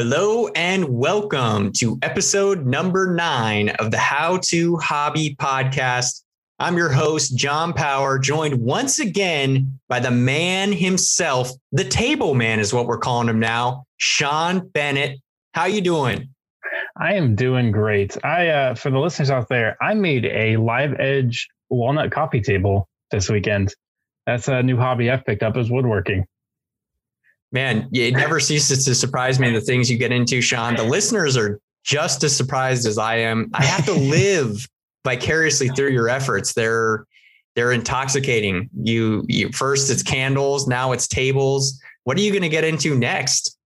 Hello and welcome to episode number nine of the How to Hobby podcast. I'm your host, John Power, joined once again by the man himself, the table man is what we're calling him now, Sean Bennett. How you doing? I am doing great. I, uh, for the listeners out there, I made a live edge walnut coffee table this weekend. That's a new hobby I've picked up is woodworking. Man, it never ceases to surprise me the things you get into, Sean. The listeners are just as surprised as I am. I have to live vicariously through your efforts. They're they're intoxicating. You, you first it's candles, now it's tables. What are you going to get into next?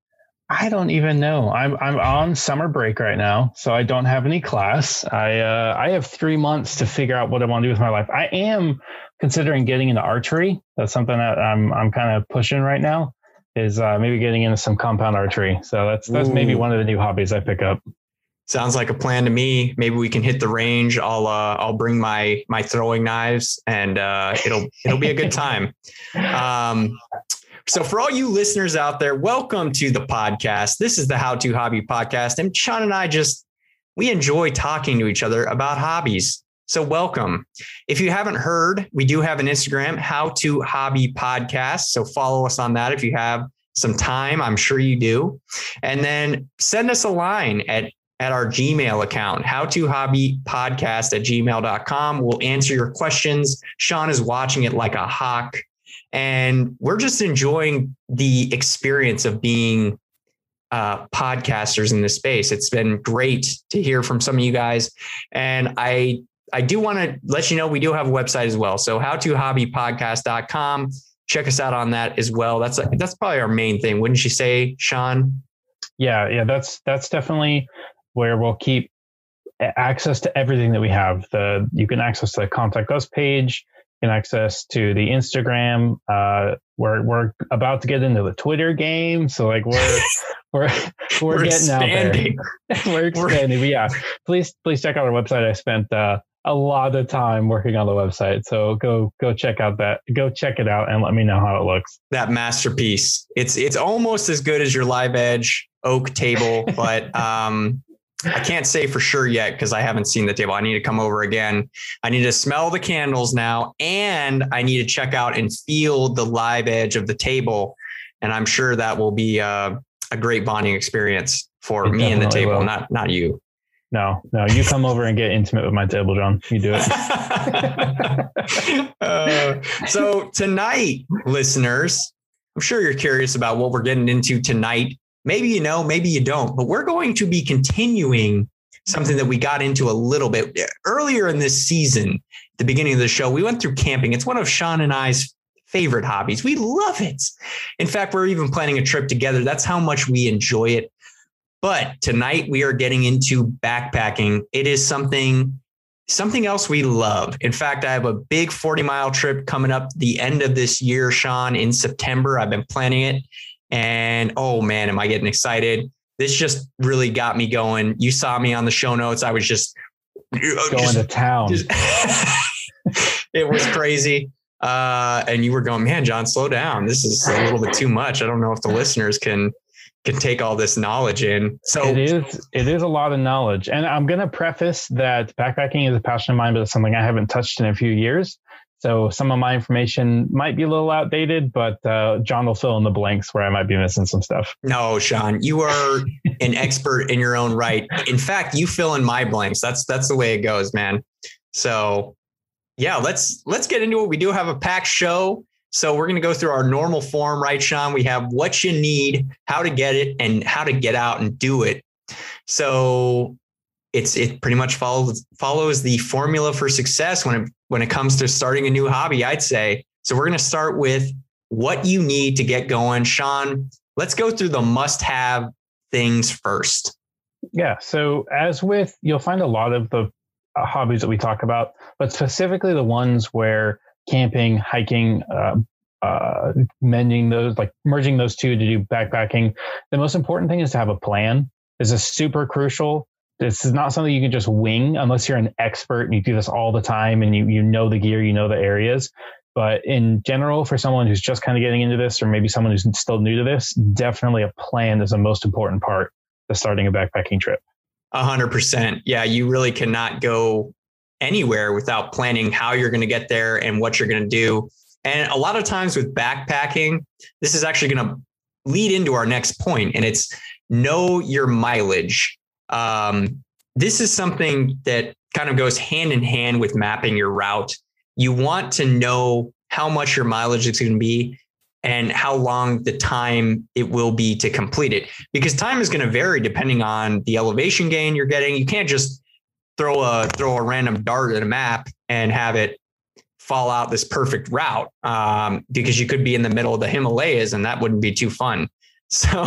I don't even know. I'm I'm on summer break right now, so I don't have any class. I uh, I have three months to figure out what I want to do with my life. I am considering getting into archery. That's something that I'm I'm kind of pushing right now. Is uh, maybe getting into some compound archery. So that's that's Ooh. maybe one of the new hobbies I pick up. Sounds like a plan to me. Maybe we can hit the range. I'll uh, I'll bring my my throwing knives, and uh, it'll it'll be a good time. Um, so, for all you listeners out there, welcome to the podcast. This is the How to Hobby podcast. And Sean and I just, we enjoy talking to each other about hobbies. So, welcome. If you haven't heard, we do have an Instagram, How to Hobby Podcast. So, follow us on that if you have some time. I'm sure you do. And then send us a line at at our Gmail account, how to hobby podcast at gmail.com. We'll answer your questions. Sean is watching it like a hawk. And we're just enjoying the experience of being uh, podcasters in this space. It's been great to hear from some of you guys. And I I do want to let you know we do have a website as well. So how to hobbypodcast.com. Check us out on that as well. That's that's probably our main thing, wouldn't you say, Sean? Yeah, yeah, that's that's definitely where we'll keep access to everything that we have. The you can access the contact us page you can access to the Instagram. Uh, we're we're about to get into the Twitter game, so like we're we're we're, we're getting expanding. out there. we're expanding. But yeah, please please check out our website. I spent uh, a lot of time working on the website, so go go check out that go check it out and let me know how it looks. That masterpiece. It's it's almost as good as your live edge oak table, but um, I can't say for sure yet because I haven't seen the table. I need to come over again. I need to smell the candles now, and I need to check out and feel the live edge of the table. And I'm sure that will be a, a great bonding experience for it me and the table, will. not not you. No, no, you come over and get intimate with my table, John. You do it. uh, so tonight, listeners, I'm sure you're curious about what we're getting into tonight Maybe you know, maybe you don't, but we're going to be continuing something that we got into a little bit earlier in this season. The beginning of the show, we went through camping. It's one of Sean and I's favorite hobbies. We love it. In fact, we're even planning a trip together. That's how much we enjoy it. But tonight we are getting into backpacking. It is something something else we love. In fact, I have a big 40 mile trip coming up the end of this year, Sean, in September. I've been planning it. And oh man, am I getting excited? This just really got me going. You saw me on the show notes. I was just going just, to town. Just, it was crazy. Uh, and you were going, man, John, slow down. This is a little bit too much. I don't know if the listeners can can take all this knowledge in. So it is it is a lot of knowledge. And I'm gonna preface that backpacking is a passion of mine, but it's something I haven't touched in a few years. So some of my information might be a little outdated, but uh, John will fill in the blanks where I might be missing some stuff. No, Sean, you are an expert in your own right. In fact, you fill in my blanks. That's that's the way it goes, man. So yeah, let's let's get into it. We do have a packed show. So we're going to go through our normal form, right, Sean? We have what you need, how to get it, and how to get out and do it. So it's it pretty much follows follows the formula for success when it when it comes to starting a new hobby, I'd say. So we're going to start with what you need to get going. Sean, let's go through the must-have things first. Yeah. So as with you'll find a lot of the uh, hobbies that we talk about, but specifically the ones where camping, hiking, uh, uh, mending those, like merging those two to do backpacking. The most important thing is to have a plan. This is super crucial this is not something you can just wing unless you're an expert and you do this all the time and you you know the gear, you know the areas. But in general, for someone who's just kind of getting into this, or maybe someone who's still new to this, definitely a plan is the most important part. to starting a backpacking trip. A hundred percent. Yeah, you really cannot go anywhere without planning how you're going to get there and what you're going to do. And a lot of times with backpacking, this is actually going to lead into our next point, and it's know your mileage. Um, this is something that kind of goes hand in hand with mapping your route. You want to know how much your mileage is going to be and how long the time it will be to complete it because time is going to vary depending on the elevation gain you're getting you can't just throw a throw a random dart at a map and have it fall out this perfect route um, because you could be in the middle of the himalayas and that wouldn't be too fun. So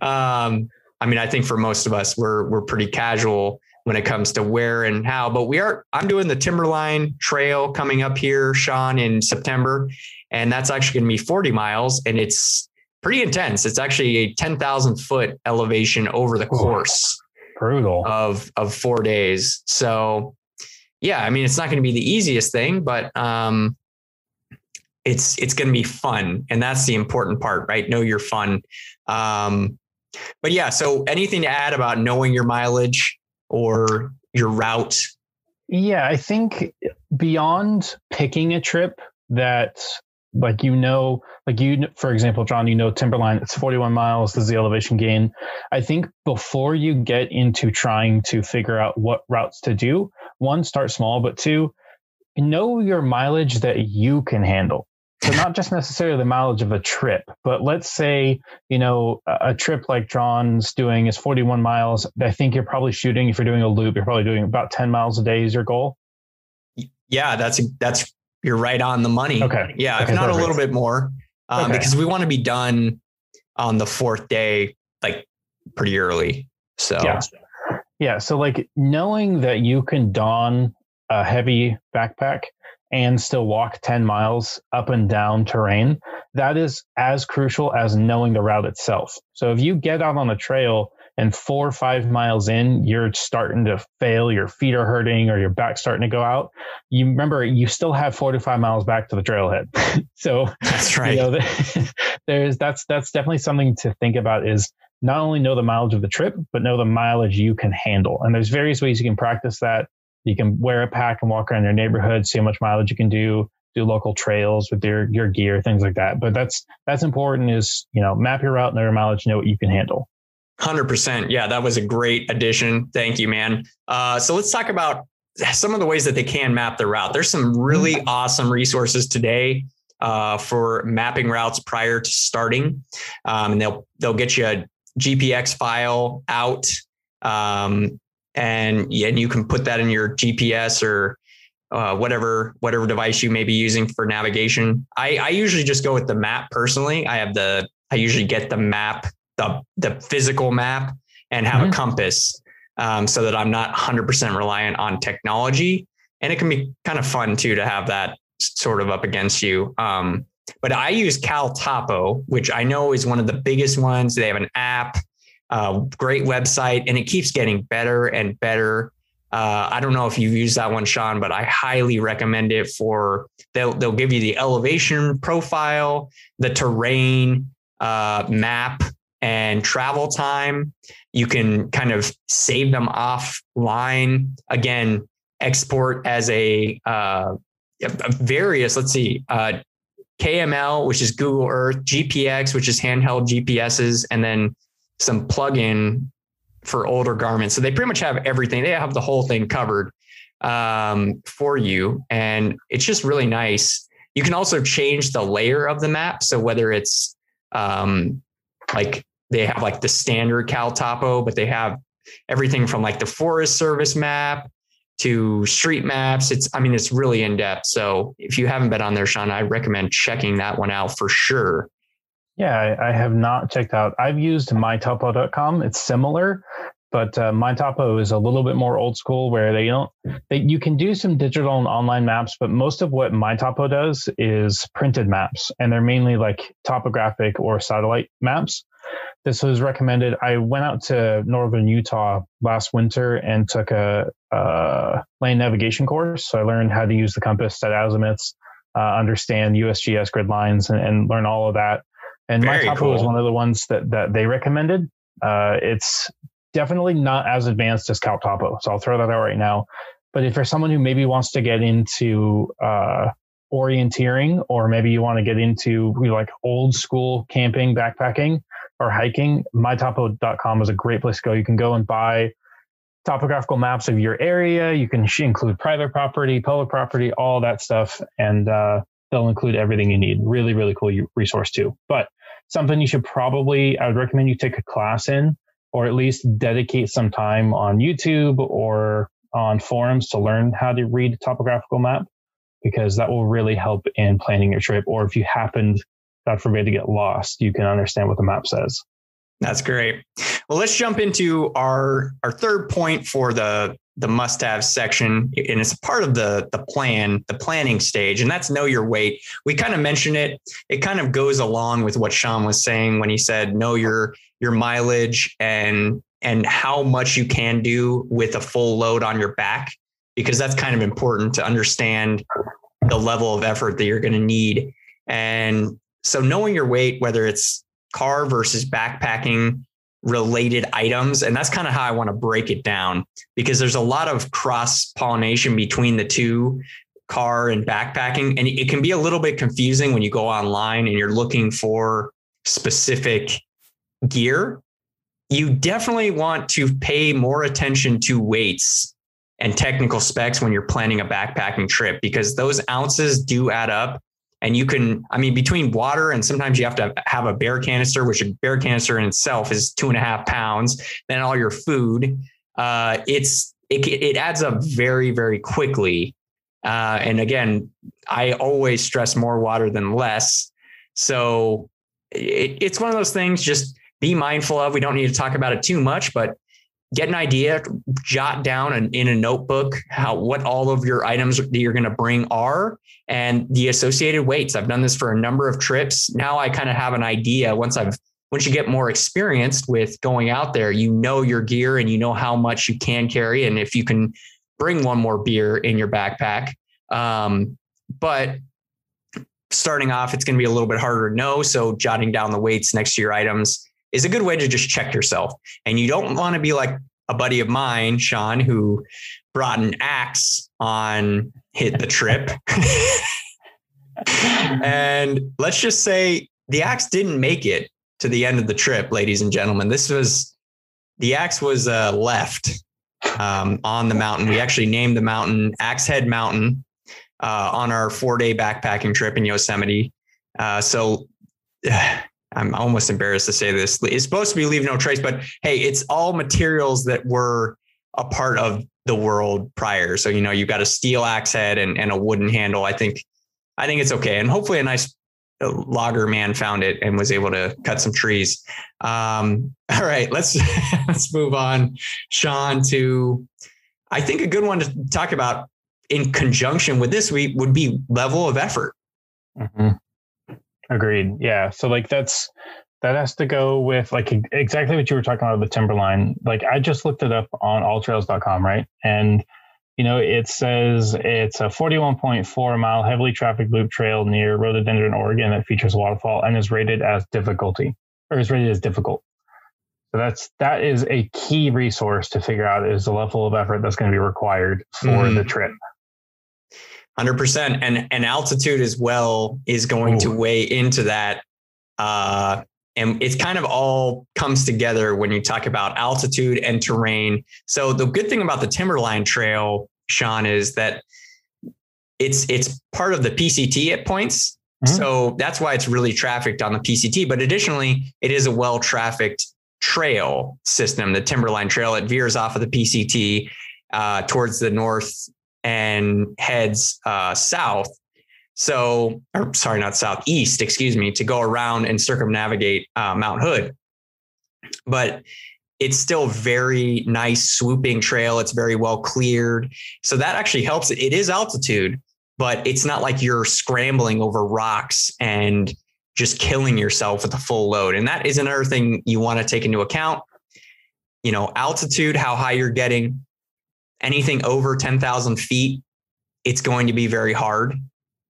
um, i mean i think for most of us we're we're pretty casual when it comes to where and how but we are i'm doing the timberline trail coming up here sean in september and that's actually going to be 40 miles and it's pretty intense. It's actually a 10000 foot elevation over the course brutal. of of four days. So yeah i mean it's not going to be the easiest thing but um it's it's going to be fun and that's the important part right? Know your fun. Um but yeah so anything to add about knowing your mileage or your route? Yeah i think beyond picking a trip that like you know like you for example john you know timberline it's 41 miles is the elevation gain. I think before you get into trying to figure out what routes to do one start small but two know your mileage that you can handle. So not just necessarily the mileage of a trip but let's say you know a trip like john's doing is 41 miles. I think you're probably shooting if you're doing a loop you're probably doing about 10 miles a day is your goal. Yeah that's that's you're right on the money. Okay. Yeah, okay, if not perfect. a little bit more, um, Okay. because we want to be done on the fourth day, like pretty early. So Yeah. Yeah. So, like, knowing that you can don a heavy backpack and still walk 10 miles up and down terrain, that is as crucial as knowing the route itself. So, if you get out on a trail and four or five miles in, you're starting to fail, your feet are hurting, or your back's starting to go out, you remember you still have 45 miles back to the trailhead. so, that's right. you know, there's that's that's definitely something to think about is not only know the mileage of the trip, but know the mileage you can handle. And there's various ways you can practice that. You can wear a pack and walk around your neighborhood, see how much mileage you can do, do local trails with your your gear, things like that. But that's that's important is, you know, map your route, know your mileage, know what you can handle. Hundred percent. Yeah, that was a great addition. Thank you, man. Uh, so let's talk about some of the ways that they can map their route. There's some really awesome resources today uh, for mapping routes prior to starting, um, and they'll they'll get you a GPX file out, um, and and you can put that in your GPS or uh, whatever whatever device you may be using for navigation. I, I usually just go with the map personally. I have the I usually get the map the the physical map and have Mhm. a compass um, so that I'm not 100% reliant on technology. And it can be kind of fun too to have that sort of up against you. Um, but I use CalTopo, which I know is one of the biggest ones. They have an app, uh, great website, and it keeps getting better and better. Uh, I don't know if you've used that one, Sean, but I highly recommend it for they'll they'll give you the elevation profile, the terrain uh, map, and travel time. You can kind of save them offline. Again, export as a, uh, various. Let's see, uh, KML, which is Google Earth, GPX, which is handheld GPSs, and then some plugin for older Garmins. So they pretty much have everything. They have the whole thing covered um, for you, and it's just really nice. You can also change the layer of the map. So whether it's um, like they have like the standard CalTopo, but they have everything from like the Forest Service map to street maps. It's, I mean, it's really in depth. So if you haven't been on there, Sean, I recommend checking that one out for sure. Yeah, I, have not checked out. I've used mytopo.com. It's similar, but uh, mytopo is a little bit more old school where they don't, they, you can do some digital and online maps, but most of what mytopo does is printed maps and they're mainly like topographic or satellite maps. This was recommended. I went out to northern Utah last winter and took a, a land navigation course. So I learned how to use the compass, set azimuths, uh, understand USGS grid lines, and, and learn all of that. And Very my topo was one of the ones that that they recommended. Uh, it's definitely not as advanced as CalTopo. So I'll throw that out right now. But if you're someone who maybe wants to get into uh, orienteering, or maybe you want to get into like old school camping, backpacking, or hiking, mytopo.com is a great place to go. You can go and buy topographical maps of your area. You can include private property, public property, all that stuff, and uh, they'll include everything you need. Really, really cool resource too. But something you should probably, I would recommend you take a class in, or at least dedicate some time on YouTube or on forums to learn how to read a topographical map, because that will really help in planning your trip. Or if you happened, God forbid, to get lost, you can understand what the map says. That's great. Well, let's jump into our our third point for the the must have section and it's part of the the plan the planning stage and that's know your weight we kind of mentioned it it kind of goes along with what sean was saying when he said know your your mileage and and how much you can do with a full load on your back because that's kind of important to understand the level of effort that you're going to need and so knowing your weight whether it's car versus backpacking related items. And that's kind of how I want to break it down because there's a lot of cross pollination between the two car and backpacking. And it can be a little bit confusing when you go online and you're looking for specific gear. You definitely want to pay more attention to weights and technical specs when you're planning a backpacking trip because those ounces do add up and you can i mean between water and sometimes you have to have a bear canister which a bear canister in itself is two and a half pounds then all your food uh, it's it, it adds up very very quickly. Uh, and again i always stress more water than less. So it, it's one of those things just be mindful of we don't need to talk about it too much but get an idea, jot down an, in a notebook how what all of your items that you're going to bring are and the associated weights. I've done this for a number of trips. Now I kind of have an idea once I've once you get more experienced with going out there, you know your gear and you know how much you can carry and if you can bring one more beer in your backpack. Um, but starting off, it's going to be a little bit harder to know. So jotting down the weights next to your items is a good way to just check yourself. And you don't want to be like a buddy of mine, Sean, who brought an axe on hit the trip. and let's just say the axe didn't make it to the end of the trip, ladies and gentlemen. This was the axe was uh, left um, on the mountain. We actually named the mountain Axe Head Mountain uh, on our four day backpacking trip in Yosemite. Uh, so I'm almost embarrassed to say this. It's supposed to be leave no trace, but hey, it's all materials that were a part of the world prior. So, you know, you've got a steel axe head and, and a wooden handle. I think, I think it's okay. And hopefully a nice uh, logger man found it and was able to cut some trees. Um, all right, let's, let's move on, Sean, to, I think a good one to talk about in conjunction with this week would be level of effort. Mm-hmm. Agreed. Yeah. So like that's that has to go with like exactly what you were talking about the timberline. Like I just looked it up on alltrails.com, right? And you know, it says it's a 41.4 mile heavily trafficked loop trail near Rhododendron, Oregon that features a waterfall and is rated as difficulty or is rated as difficult. So that's that is a key resource to figure out is the level of effort that's going to be required for mm-hmm. the trip. 100% and and altitude as well is going Ooh. to weigh into that. Uh, and it's kind of all comes together when you talk about altitude and terrain. So the good thing about the timberline trail sean is that it's it's part of the pct at points. Mm-hmm. so that's why it's really trafficked on the pct but additionally it is a well trafficked trail system. The timberline trail it veers off of the pct uh, towards the north and heads uh, south. So, or sorry, not southeast, excuse me, to go around and circumnavigate uh, Mount Hood. But it's still very nice swooping trail. It's very well cleared. So that actually helps. It is altitude, but it's not like you're scrambling over rocks and just killing yourself with a full load. And that is another thing you want to take into account. You know, altitude, how high you're getting, anything over 10,000 feet, it's going to be very hard.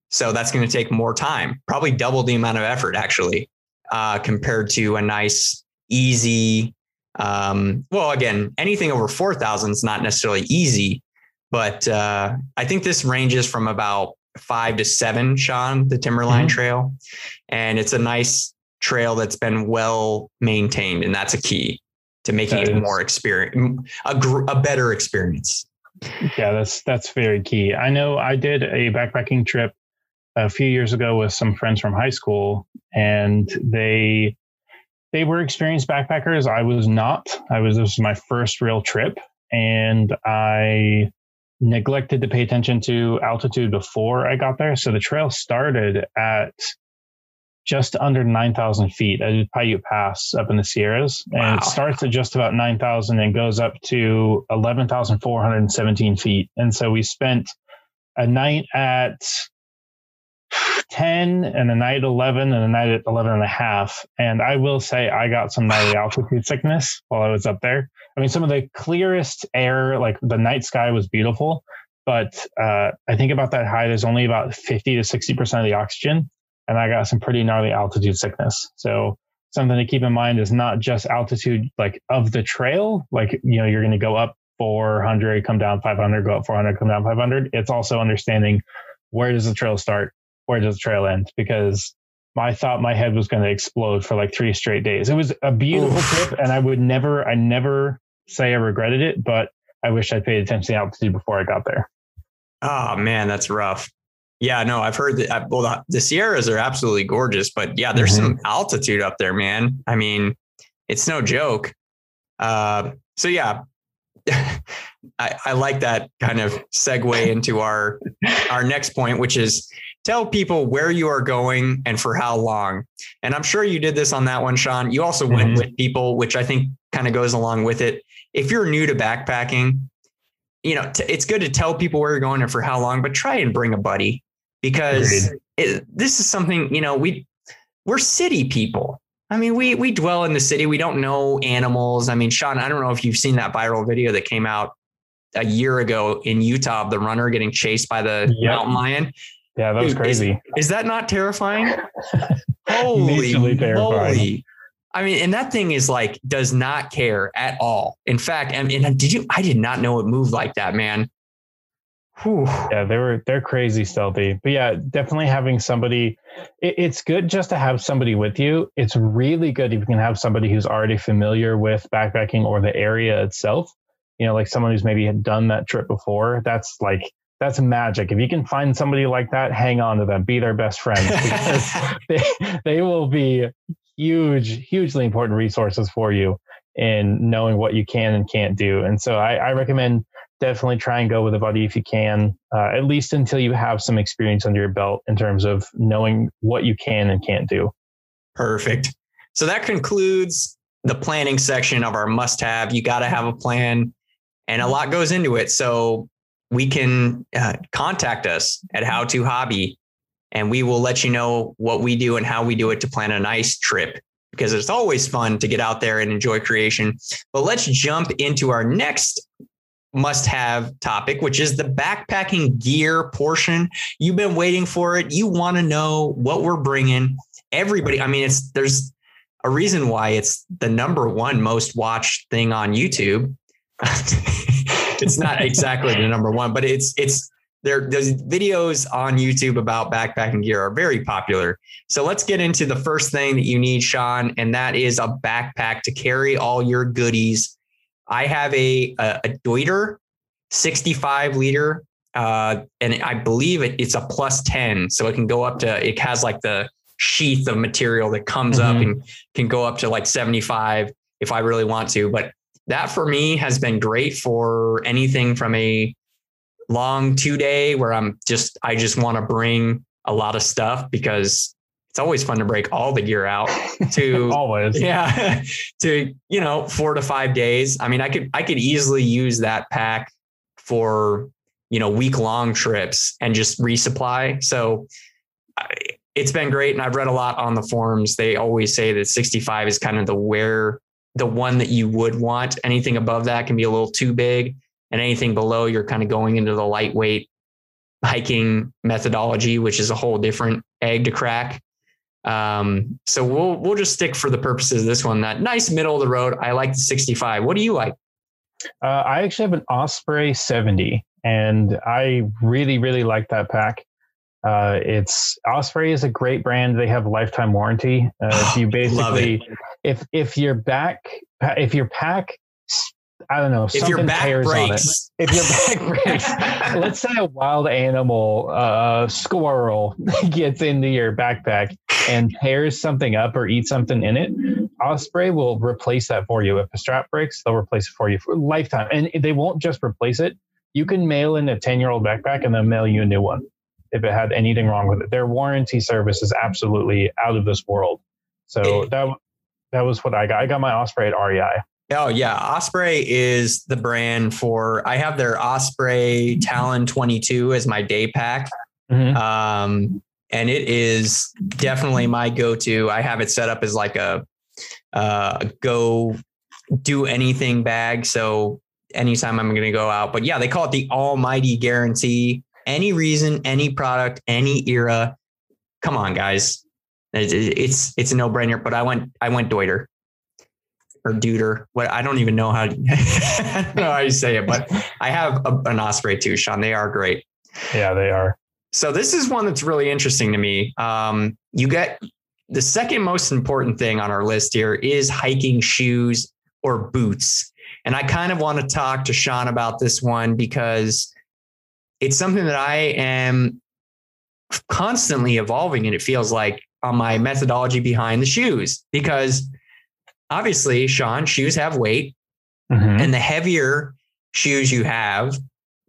So that's going to take more time, probably double the amount of effort actually, uh, compared to a nice, easy Um, well, again, anything over 4,000 is not necessarily easy, but uh, I think this ranges from about five to seven, Sean, the Timberline mm-hmm. Trail. And it's a nice trail that's been well maintained. And that's a key to making that it is. more experience, a, gr- a better experience. Yeah, that's that's very key. I know I did a backpacking trip a few years ago with some friends from high school, and they they were experienced backpackers. I was not. I was this was my first real trip, and I neglected to pay attention to altitude before I got there. So the trail started at just under 9,000 feet at Paiute Pass up in the Sierras. And wow. it starts at just about 9,000 and goes up to 11,417 feet. And so we spent a night at 10 and a night at 11 and a night at 11 and a half. And I will say I got some gnarly altitude sickness while I was up there. I mean, some of the clearest air, like the night sky was beautiful, but uh, I think about that high, there's only about 50 to 60% of the oxygen. And I got some pretty gnarly altitude sickness. So something to keep in mind is not just altitude like of the trail, like, you know, you're going to go up 400, come down 500, go up 400, come down 500. It's also understanding where does the trail start? Where does the trail end? Because I thought my head was going to explode for like three straight days. It was a beautiful Oof. trip, and I would never, I never say I regretted it, but I wish I paid attention to altitude before I got there. Oh man, that's rough. Yeah, no, I've heard that. Uh, well, the, the Sierras are absolutely gorgeous, but yeah, there's mm-hmm. some altitude up there, man. I mean, it's no joke. Uh, so yeah, I, I like that kind of segue into our our next point, which is tell people where you are going and for how long. And I'm sure you did this on that one, Sean. You also mm-hmm. went with people, which I think kind of goes along with it. If you're new to backpacking, you know, t- it's good to tell people where you're going and for how long, but try and bring a buddy because it, this is something, you know, we we're city people. I mean, we we dwell in the city. We don't know animals. I mean, Sean, I don't know if you've seen that viral video that came out a year ago in Utah of the runner getting chased by the yep. mountain lion. Yeah, that was Dude, crazy. Is, is, that not terrifying? holy, holy. I mean, and that thing is like does not care at all. In fact, I mean, did you? I did not know it moved like that, man. Whew. Yeah, they were they're crazy stealthy. But yeah, definitely having somebody. It, it's good just to have somebody with you. It's really good if you can have somebody who's already familiar with backpacking or the area itself. You know, like someone who's maybe had done that trip before. That's like that's magic. If you can find somebody like that, hang on to them. Be their best friend because they they will be huge, hugely important resources for you in knowing what you can and can't do. And so I, I recommend definitely try and go with a buddy if you can, uh, at least until you have some experience under your belt in terms of knowing what you can and can't do. Perfect. So that concludes the planning section of our must have. You got to have a plan, and a lot goes into it. So we can uh, contact us at How to Hobby, and we will let you know what we do and how we do it to plan a nice trip because it's always fun to get out there and enjoy creation. But let's jump into our next must have topic, which is the backpacking gear portion. You've been waiting for it. You want to know what we're bringing. Everybody, I mean, it's there's a reason why it's the number one most watched thing on YouTube. it's not exactly the number one, but it's it's there. There's videos on YouTube about backpacking gear are very popular. So let's get into the first thing that you need, Sean, and that is a backpack to carry all your goodies I have a a, a Deuter 65 liter, uh, and I believe it, it's a plus 10, so it can go up to. It has like the sheath of material that comes mm-hmm. up and can go up to like 75 if I really want to. But that for me has been great for anything from a long two day where I'm just I just want to bring a lot of stuff because it's always fun to break all the gear out to always. Yeah to you know four to five days. I mean i could i could easily use that pack for you know week long trips and just resupply. So it's been great and i've read a lot on the forums. They always say that 65 is kind of the where the one that you would want. Anything above that can be a little too big and anything below you're kind of going into the lightweight hiking methodology which is a whole different egg to crack Um, so we'll we'll just stick for the purposes of this one. That nice middle of the road. I like the 65. What do you like? Uh, I actually have an Osprey 70, and I really really like that pack. Uh, it's Osprey is a great brand. They have lifetime warranty. Uh, if you basically, if if your back, if your pack, I don't know, if your back breaks, if your back breaks, let's say a wild animal, uh, squirrel gets into your backpack and tears something up or eats something in it, Osprey will replace that for you. If a strap breaks, they'll replace it for you for lifetime, and they won't just replace it. You can mail in a ten year old backpack and they'll mail you a new one if it had anything wrong with it. Their warranty service is absolutely out of this world. So that that was what I got. I got my Osprey at REI. Oh yeah, Osprey is the brand for. I have their Osprey Talon 22 as my day pack, mm-hmm. um, and it is definitely my go-to. I have it set up as like a uh, go do anything bag. So anytime I'm going to go out, but yeah, they call it the Almighty Guarantee any reason, any product, any era. Come on, guys. It's it's a no brainer. But I went I went Deuter or Deuter. What I don't even know how I don't know how you say it, but I have a, an Osprey too, Sean. They are great. Yeah, they are. So this is one that's really interesting to me. Um, you get the second most important thing on our list here is hiking shoes or boots. And I kind of want to talk to Sean about this one because it's something that I am constantly evolving and it feels like on my methodology behind the shoes because obviously Sean shoes have weight mm-hmm. and the heavier shoes you have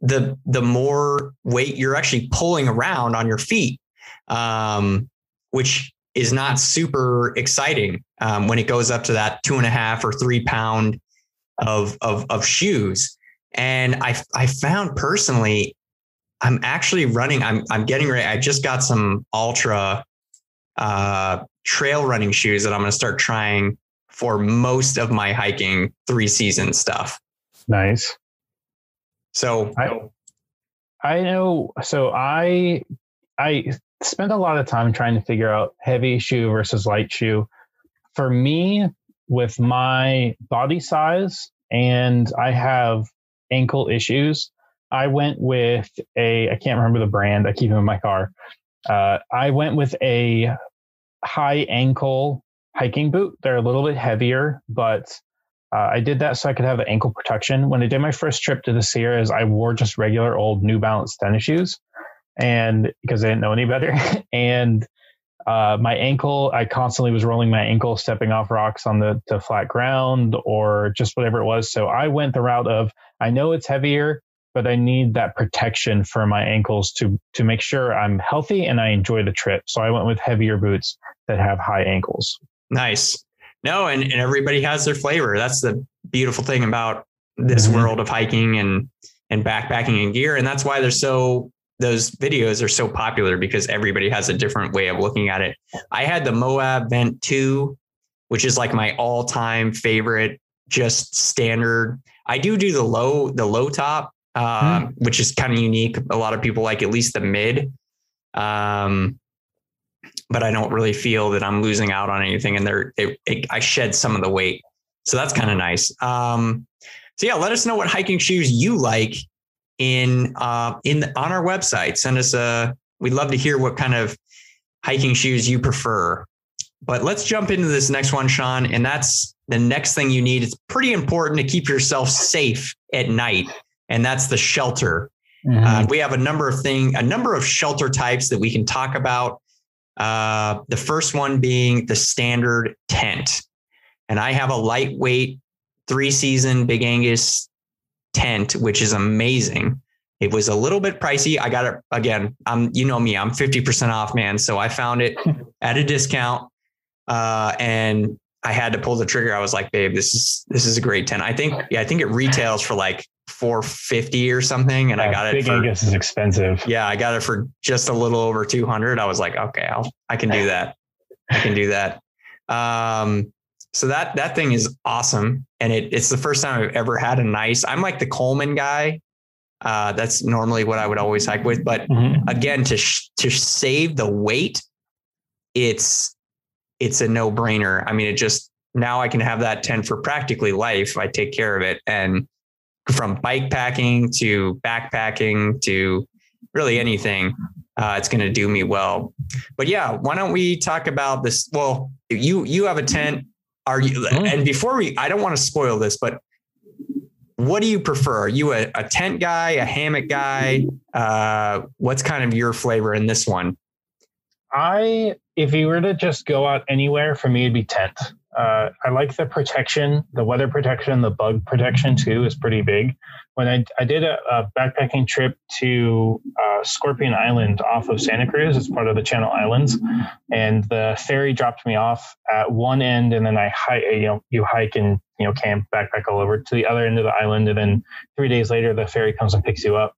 the the more weight you're actually pulling around on your feet um, which is not super exciting um, when it goes up to that two and a half or three pound of of, of shoes and I I found personally I'm actually running. I'm I'm getting ready. I just got some ultra uh, trail running shoes that I'm going to start trying for most of my hiking three season stuff. Nice. So I I know. So I I spent a lot of time trying to figure out heavy shoe versus light shoe. For me, with my body size, and I have ankle issues. I went with a, I can't remember the brand. I keep them in my car. Uh, I went with a high ankle hiking boot. They're a little bit heavier, but uh, I did that so I could have ankle protection. When I did my first trip to the Sierras, I wore just regular old New Balance tennis shoes, and because I didn't know any better. and uh, my ankle, I constantly was rolling my ankle, stepping off rocks on the, the flat ground or just whatever it was. So I went the route of I know it's heavier but I need that protection for my ankles to to make sure I'm healthy and I enjoy the trip. So I went with heavier boots that have high ankles. Nice. No, and, and everybody has their flavor. That's the beautiful thing about this mm-hmm. world of hiking and and backpacking and gear. And that's why they're so those videos are so popular because everybody has a different way of looking at it. I had the Moab Vent 2, which is like my all-time favorite, just standard. I do do the low, the low top, um, mm. which is kind of unique. A lot of people like at least the mid. Um, but I don't really feel that I'm losing out on anything. And there, I shed some of the weight, so that's kind of nice. Um, so yeah, let us know what hiking shoes you like in uh, in on our website. Send us a. We'd love to hear what kind of hiking shoes you prefer. But let's jump into this next one, Sean, and that's the next thing you need. It's pretty important to keep yourself safe at night and that's the shelter. Mm-hmm. Uh, we have a number of thing, a number of shelter types that we can talk about. Uh, the first one being the standard tent, and I have a lightweight three season Big Agnes tent, which is amazing. It was a little bit pricey. I got it again. I'm, you know me, I'm 50% off, man. So I found it at a discount. Uh, and I had to pull the trigger. I was like, babe, this is this is a great tent. I think yeah, I think it retails for like 450 or something. And yeah, I got it. Big for, Angus is expensive. Yeah, I got it for just a little over 200. I was like, okay, I'll I can do that. I can do that. Um, so that that thing is awesome, and it, it's the first time I've ever had a nice. I'm like the Coleman guy. Uh, that's normally what I would always hike with, but mm-hmm. again, to sh- to save the weight, it's it's a no brainer. I mean, it just now I can have that tent for practically life. I take care of it. And from bike packing to backpacking to really anything, uh, it's going to do me well. But yeah, why don't we talk about this? Well, you you have a tent. Are you? Mm-hmm. And before we, I don't want to spoil this, but what do you prefer? Are you a, a tent guy, a hammock guy? Uh, what's kind of your flavor in this one? I, if you were to just go out anywhere, for me, it'd be tent. Uh, I like the protection, the weather protection, the bug protection too is pretty big. When I, I did a, a backpacking trip to uh, Scorpion Island off of Santa Cruz, it's part of the Channel Islands, and the ferry dropped me off at one end, and then I hike, you know, you hike and you know camp, backpack all over to the other end of the island, and then three days later the ferry comes and picks you up.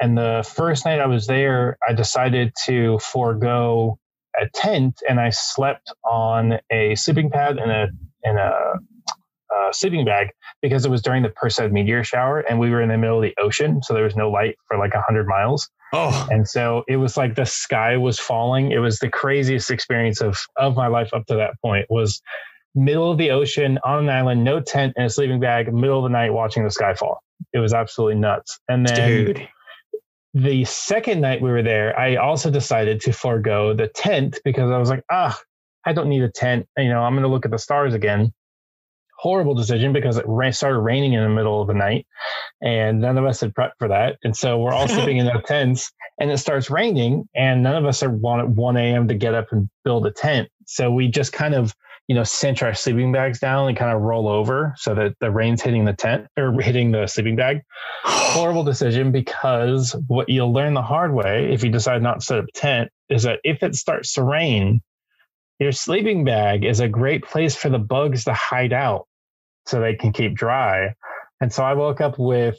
And the first night I was there, I decided to forego a tent and I slept on a sleeping pad and a and a, a sleeping bag because it was during the Perseid meteor shower and we were in the middle of the ocean, so there was no light for like hundred miles. Oh, and so it was like the sky was falling. It was the craziest experience of of my life up to that point. Was middle of the ocean on an island, no tent and a sleeping bag, middle of the night watching the sky fall. It was absolutely nuts. And then Dude the second night we were there, I also decided to forego the tent because I was like, ah, I don't need a tent. You know, I'm going to look at the stars again. Horrible decision because it started raining in the middle of the night and none of us had prepped for that. And so we're all sleeping in our tents and it starts raining and none of us are 1 at 1 a.m. to get up and build a tent. So we just kind of you know, cinch our sleeping bags down and kind of roll over so that the rain's hitting the tent or hitting the sleeping bag. Horrible decision because what you'll learn the hard way if you decide not to set up a tent is that if it starts to rain, your sleeping bag is a great place for the bugs to hide out so they can keep dry. And so I woke up with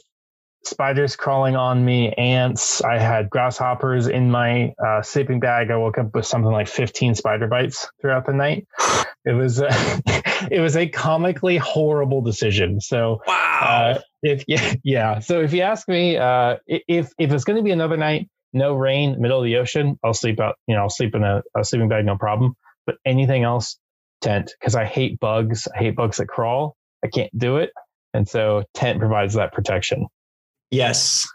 spiders crawling on me, ants. I had grasshoppers in my uh, sleeping bag. I woke up with something like 15 spider bites throughout the night. It was a, it was a comically horrible decision. So wow. Uh, if yeah, yeah. So if you ask me, uh, if if it's going to be another night, no rain, middle of the ocean, I'll sleep out. You know, I'll sleep in a, a sleeping bag, no problem. But anything else, tent, because I hate bugs. I hate bugs that crawl. I can't do it. And so tent provides that protection. Yes.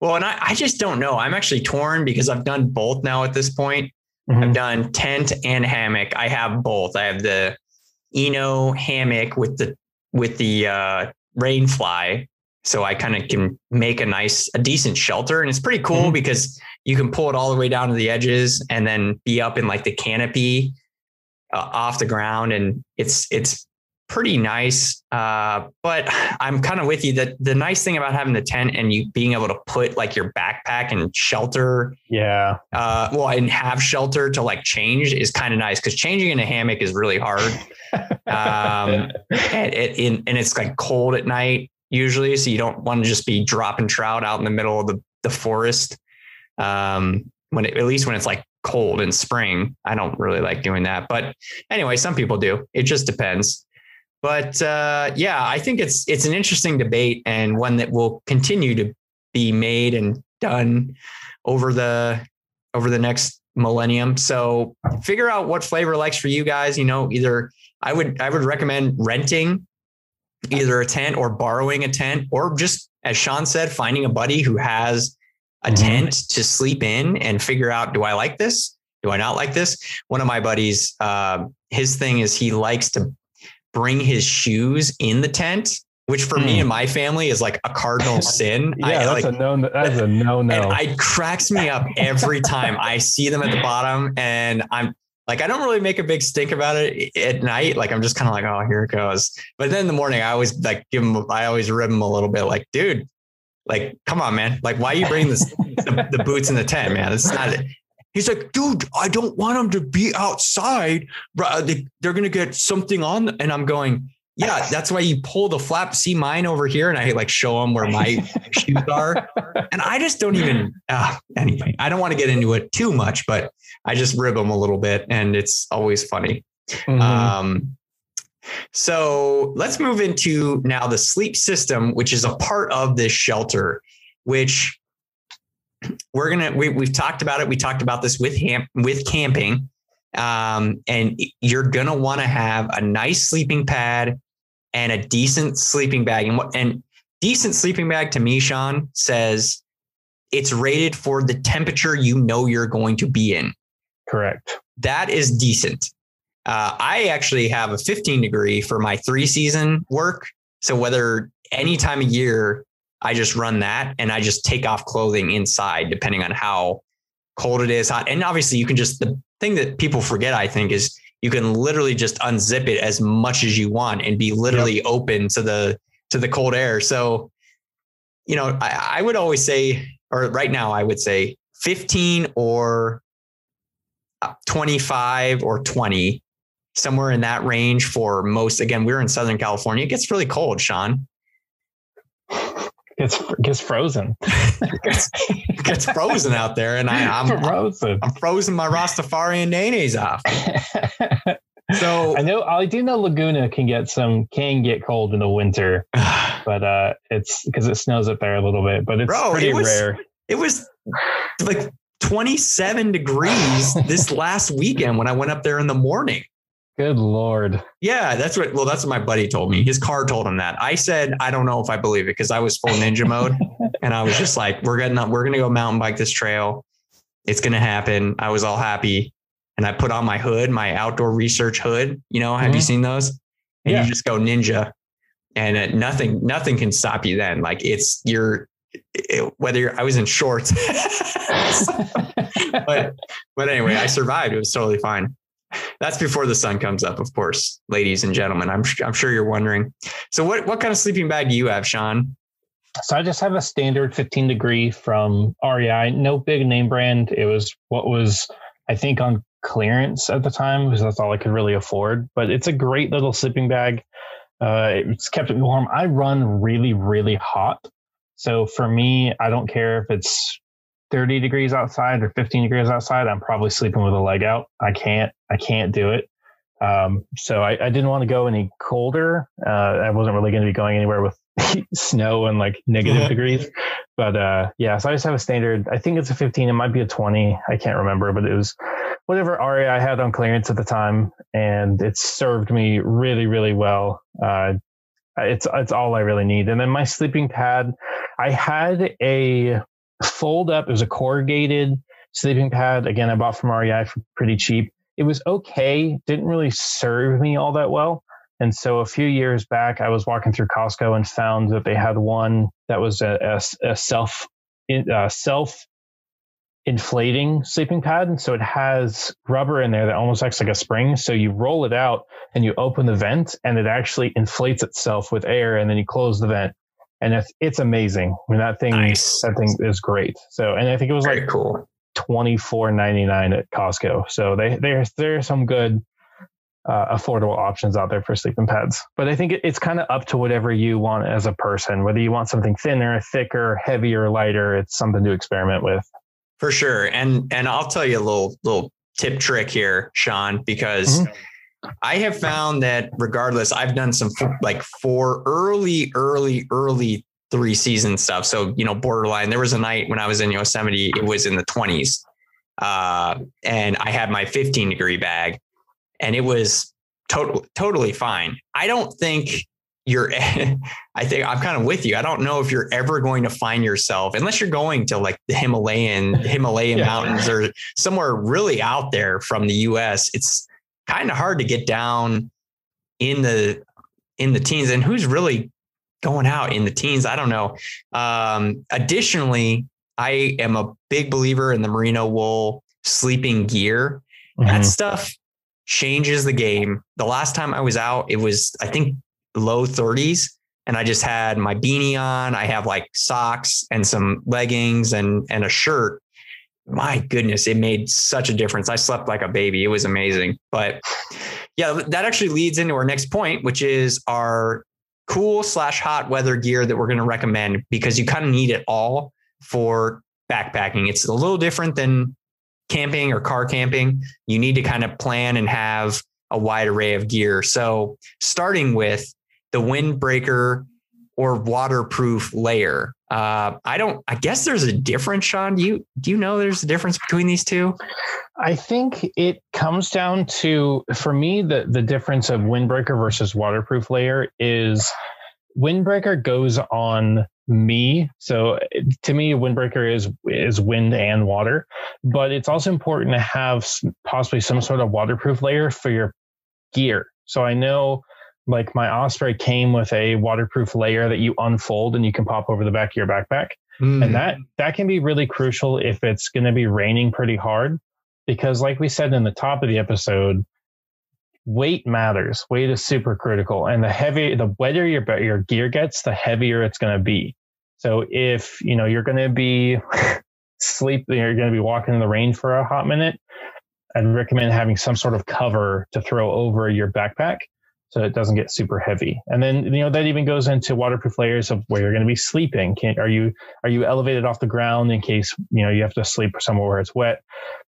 Well, and I, I just don't know. I'm actually torn because I've done both now at this point. Mm-hmm. I've done tent and hammock. I have both. I have the Eno hammock with the with the uh, rainfly, so I kind of can make a nice, a decent shelter, and it's pretty cool mm-hmm. because you can pull it all the way down to the edges and then be up in like the canopy uh, off the ground, and it's it's pretty nice. Uh, but I'm kind of with you that the nice thing about having the tent and you being able to put like your backpack and shelter. Yeah. Uh, well, and have shelter to like change is kind of nice because changing in a hammock is really hard. um, and, and it's like cold at night usually. So you don't want to just be dropping trout out in the middle of the, the forest. Um, when it, at least when it's like cold in spring, I don't really like doing that. But anyway, some people do. It just depends. But uh, yeah, I think it's it's an interesting debate and one that will continue to be made and done over the over the next millennium. So figure out what flavor likes for you guys. You know, either I would I would recommend renting either a tent or borrowing a tent or just as Sean said, finding a buddy who has a mm-hmm. tent to sleep in and figure out do I like this? Do I not like this? One of my buddies, uh, his thing is he likes to bring his shoes in the tent which for mm. me hmm. and my family is like a cardinal sin. yeah, I, that's like, a no. That's a no no. And it cracks me up every time I see them at the bottom, and I'm like, I don't really make a big stink about it at night. Like I'm just kind of like, oh, here it goes. But then in the morning, I always like give them. I always rib them a little bit, like, dude, like, come on, man. Like, why are you bringing this the, the, boots in the tent, man? It's not. He's like, dude, I don't want them to be outside. They're going to get something on. And I'm going, yeah, that's why you pull the flap. See mine over here. And I like show them where my shoes are. And I just don't even, uh, anyway, I don't want to get into it too much, but I just rib them a little bit and it's always funny. Mm-hmm. Um, so let's move into now the sleep system, which is a part of this shelter, which we're gonna we, we've talked about it we talked about this with ham with camping Um, and you're going to want to have a nice sleeping pad and a decent sleeping bag. And, what, and decent sleeping bag to me, Sean, says it's rated for the temperature you know you're going to be in. Correct. That is decent. Uh, I actually have a 15 degree for my three season work. So whether any time of year, I just run that and I just take off clothing inside, depending on how cold it is, hot. And obviously, you can just, the thing that people forget, I think, is you can literally just unzip it as much as you want and be literally yep. open to the to the cold air. So, you know, I, I would always say, or right now, I would say 15 or uh, 25 or 20 somewhere in that range for most. Again, we're in Southern California. It gets really cold, Sean. It's gets frozen. gets, gets frozen out there, and I, am frozen. I'm frozen my Rastafarian nays off. so I know I do know Laguna can get some can get cold in the winter, but uh, it's because it snows up there a little bit, but it's bro, pretty it was, rare. It was like 27 degrees this last weekend when I went up there in the morning. Good lord. Yeah, that's what. Well, that's what my buddy told me. His car told him that. I said I don't know if I believe it because I was full ninja mode, and I was just like, "We're gonna we're gonna go mountain bike this trail. It's gonna happen." I was all happy, and I put on my hood, my outdoor research hood. You know, have mm-hmm. you seen those? And yeah. you just go ninja, and nothing nothing can stop you. Then, like it's you're it, whether you're, I was in shorts, but but anyway, I survived. It was totally fine. That's before the sun comes up, of course, ladies and gentlemen. I'm I'm sure you're wondering. So what what kind of sleeping bag do you have, Sean? So I just have a standard 15 degree from REI, no big name brand. It was what was I think on clearance at the time because that's all I could really afford. But it's a great little sleeping bag. Uh, it's kept me warm. I run really really hot, so for me, I don't care if it's 30 degrees outside or 15 degrees outside, I'm probably sleeping with a leg out. I can't, I can't do it. Um, so I, I, didn't want to go any colder. Uh, I wasn't really going to be going anywhere with snow and like negative degrees. But uh, yeah, so I just have a standard. I think it's a 15. It might be a 20. I can't remember, but it was whatever REI I had on clearance at the time, and it served me really, really well. Uh, it's it's all I really need. And then my sleeping pad, I had a fold up. It was a corrugated sleeping pad. Again, I bought from REI for pretty cheap. It was okay. Didn't really serve me all that well. And so a few years back, I was walking through Costco and found that they had one that was a, a, a self uh, self inflating sleeping pad. And so it has rubber in there that almost acts like a spring. So you roll it out and you open the vent and it actually inflates itself with air. And then you close the vent and it's, it's amazing. I mean, that thing, nice. that thing is great. So, and I think it was Very like cool. twenty four ninety nine at Costco. So they there's there's some good uh, affordable options out there for sleeping pads. But I think it, it's kind of up to whatever you want as a person. Whether you want something thinner, thicker, heavier, lighter, it's something to experiment with. For sure, and and I'll tell you a little little tip trick here, Sean, because. Mm-hmm I have found that regardless, I've done some like four early, early, early three season stuff. So, you know, borderline. There was a night when I was in Yosemite, it was in the 20s. Uh, and I had my 15 degree bag and it was totally, totally fine. I don't think you're, I think I'm kind of with you. I don't know if you're ever going to find yourself, unless you're going to like the Himalayan, Himalayan yeah. mountains or somewhere really out there from the US. It's, kind of hard to get down in the in the teens and who's really going out in the teens? I don't know. Um, additionally i am a big believer in the merino wool sleeping gear. Mm-hmm. that stuff changes the game. The last time i was out it was i think low 30s and i just had my beanie on. I have like socks and some leggings and and a shirt my goodness, it made such a difference. I slept like a baby. It was amazing. But yeah, that actually leads into our next point, which is our cool slash hot weather gear that we're going to recommend because you kind of need it all for backpacking. It's a little different than camping or car camping. You need to kind of plan and have a wide array of gear. So starting with the windbreaker or waterproof layer. Uh, I don't. I guess there's a difference, Sean. Do you do you know there's a difference between these two? I think it comes down to for me the the difference of windbreaker versus waterproof layer is windbreaker goes on me. So to me, windbreaker is is wind and water, but it's also important to have possibly some sort of waterproof layer for your gear. So I know like my Osprey came with a waterproof layer that you unfold and you can pop over the back of your backpack. Mm. And that that can be really crucial if it's going to be raining pretty hard because like we said in the top of the episode, weight matters. Weight is super critical, and the heavier, the wetter your your gear gets, the heavier it's going to be. So if you know you're going to be sleep, you're going to be walking in the rain for a hot minute. I'd recommend having some sort of cover to throw over your backpack so it doesn't get super heavy. And then you know that even goes into waterproof layers of where you're going to be sleeping. Can, are you are you elevated off the ground in case you know you have to sleep somewhere where it's wet?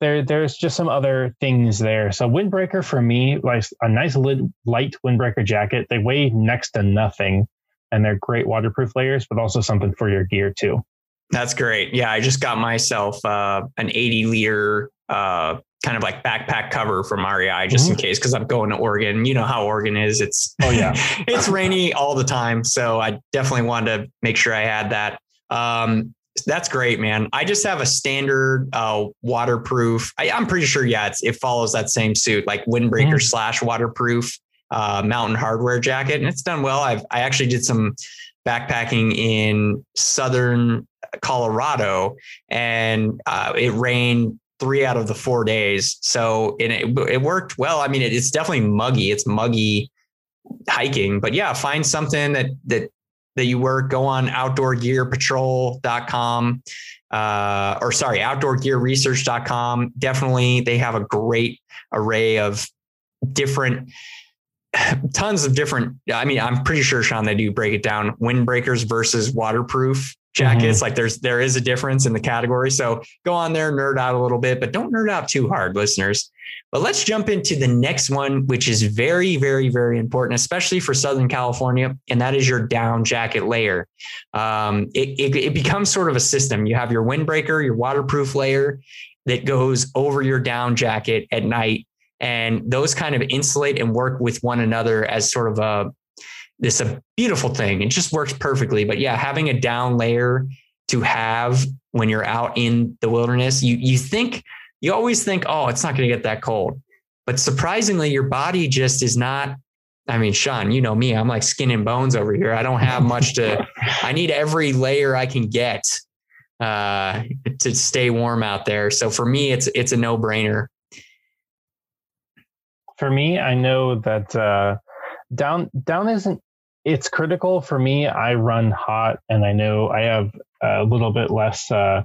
There there's just some other things there. So windbreaker for me, like a nice light windbreaker jacket. They weigh next to nothing, and they're great waterproof layers, but also something for your gear too. That's great. Yeah, I just got myself uh, an 80 liter uh, kind of like backpack cover from REI just mm-hmm. in case because I'm going to Oregon. You know how Oregon is. It's oh yeah, it's rainy all the time. So I definitely wanted to make sure I had that. Um, that's great, man. I just have a standard uh, waterproof. I, am pretty sure, yeah, it follows that same suit, like windbreaker mm. slash waterproof uh, Mountain Hardwear jacket, and it's done well. I've I actually did some backpacking in southern Colorado, and uh, it rained three out of the four days. So it, it worked well. I mean, it, it's definitely muggy. It's muggy hiking, but yeah, find something that, that, that you work, go on outdoorgearpatrol.com, uh, or sorry, outdoorgearresearch.com. Definitely. They have a great array of different, tons of different. I mean, I'm pretty sure Sean, they do break it down windbreakers versus waterproof jackets. Mm-hmm. Like there's there is a difference in the category. So go on there, nerd out a little bit, but don't nerd out too hard, listeners. But let's jump into the next one, which is very, very, very important, especially for Southern California, and that is your down jacket layer. Um, it, it, it becomes sort of a system. You have your windbreaker, your waterproof layer that goes over your down jacket at night. And those kind of insulate and work with one another as sort of a, this a beautiful thing. It just works perfectly. But yeah, having a down layer to have when you're out in the wilderness, you you think you always think, oh, it's not going to get that cold. But surprisingly, your body just is not. I mean, Sean, you know me, I'm like skin and bones over here. I don't have much to, I need every layer I can get uh, to stay warm out there. So for me, it's, it's a no brainer. For me, I know that uh, down, down isn't it's critical for me. I run hot, and I know I have a little bit less uh,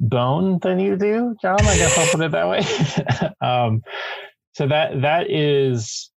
bone than you do, John. I guess I'll put it that way. um, so that that is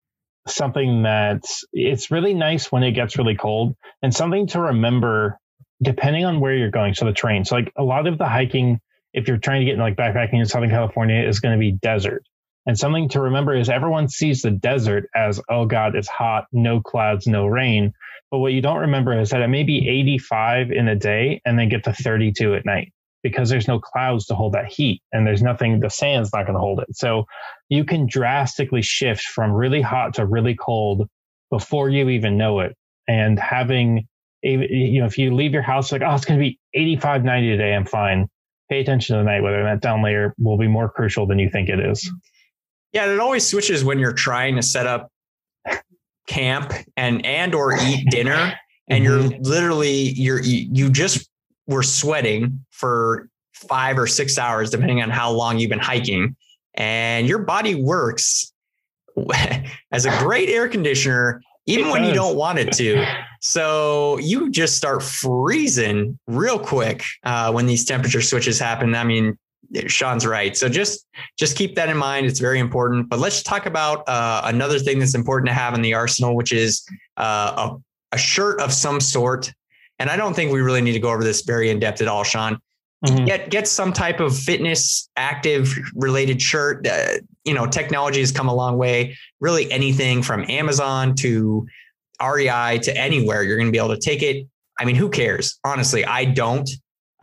something that it's really nice when it gets really cold, and something to remember depending on where you're going. So the terrain. So like a lot of the hiking, if you're trying to get in like backpacking in Southern California, is going to be desert. And something to remember is everyone sees the desert as, oh God, it's hot, no clouds, no rain. But what you don't remember is that it may be 85 in a day and then get to 32 at night because there's no clouds to hold that heat and there's nothing, the sand's not going to hold it. So you can drastically shift from really hot to really cold before you even know it. And having, you know, if you leave your house like, oh, it's going to be 85, 90 today, I'm fine. Pay attention to the night, whether that down layer will be more crucial than you think it is. Yeah, it always switches when you're trying to set up camp and and or eat dinner and mm-hmm. you're literally you're you just were sweating for 5 or 6 hours depending on how long you've been hiking and your body works as a great air conditioner even when you don't want it to. So you just start freezing real quick uh, when these temperature switches happen. I mean, Sean's right. So just just keep that in mind. It's very important. But let's talk about uh, another thing that's important to have in the arsenal, which is uh, a, a, shirt of some sort. And I don't think we really need to go over this very in depth at all, Sean. Mm-hmm. Get get some type of fitness active related shirt. Uh, you know, technology has come a long way. Really, anything from Amazon to REI to anywhere, you're going to be able to take it. I mean, who cares? Honestly, I don't.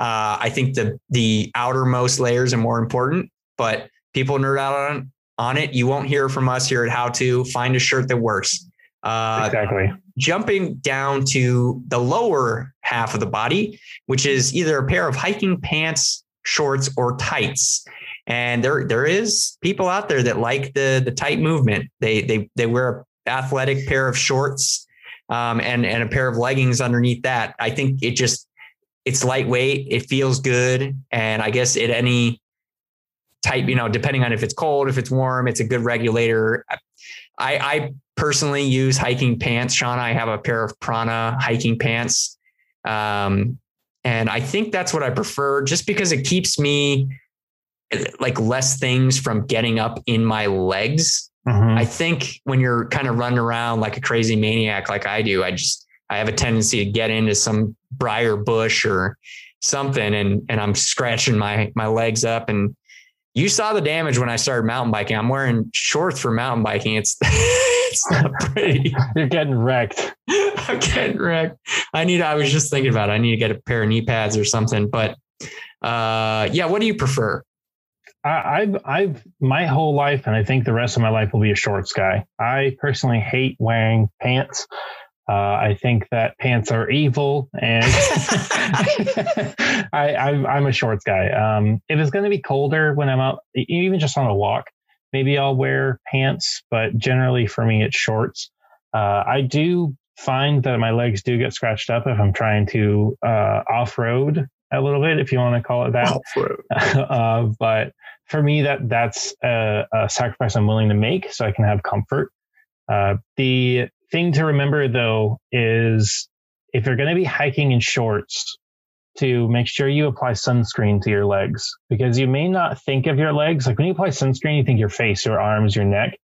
Uh, I think the the outermost layers are more important, but people nerd out on on it. You won't hear from us here at How to find a shirt that works. Uh, exactly. Jumping down to the lower half of the body, which is either a pair of hiking pants, shorts, or tights. And there there is people out there that like the the tight movement. They they they wear an athletic pair of shorts um, and and a pair of leggings underneath that. I think it just it's lightweight. It feels good, and I guess at any type, you know, depending on if it's cold, if it's warm, it's a good regulator. I, I personally use hiking pants. Sean, I have a pair of Prana hiking pants. Um, and I think that's what I prefer just because it keeps me like less things from getting up in my legs. Mm-hmm. I think when you're kind of running around like a crazy maniac like I do, I just I have a tendency to get into some briar bush or something and and I'm scratching my my legs up and you saw the damage when I started mountain biking. I'm wearing shorts for mountain biking. It's it's not pretty. You're getting wrecked. I'm getting wrecked. I need. I was just thinking about. It. I need to get a pair of knee pads or something. But uh, yeah, what do you prefer? I've I've my whole life, and I think the rest of my life will be a shorts guy. I personally hate wearing pants. Uh, I think that pants are evil, and I, am a shorts guy. Um, if it's going to be colder when I'm out, even just on a walk, maybe I'll wear pants. But generally, for me, it's shorts. Uh, I do find that my legs do get scratched up if I'm trying to uh, off road a little bit, if you want to call it that. uh, but for me, that that's a, a, sacrifice I'm willing to make so I can have comfort. Uh, the thing to remember though is if you're going to be hiking in shorts, to make sure you apply sunscreen to your legs because you may not think of your legs like when you apply sunscreen, you think your face, your arms, your neck.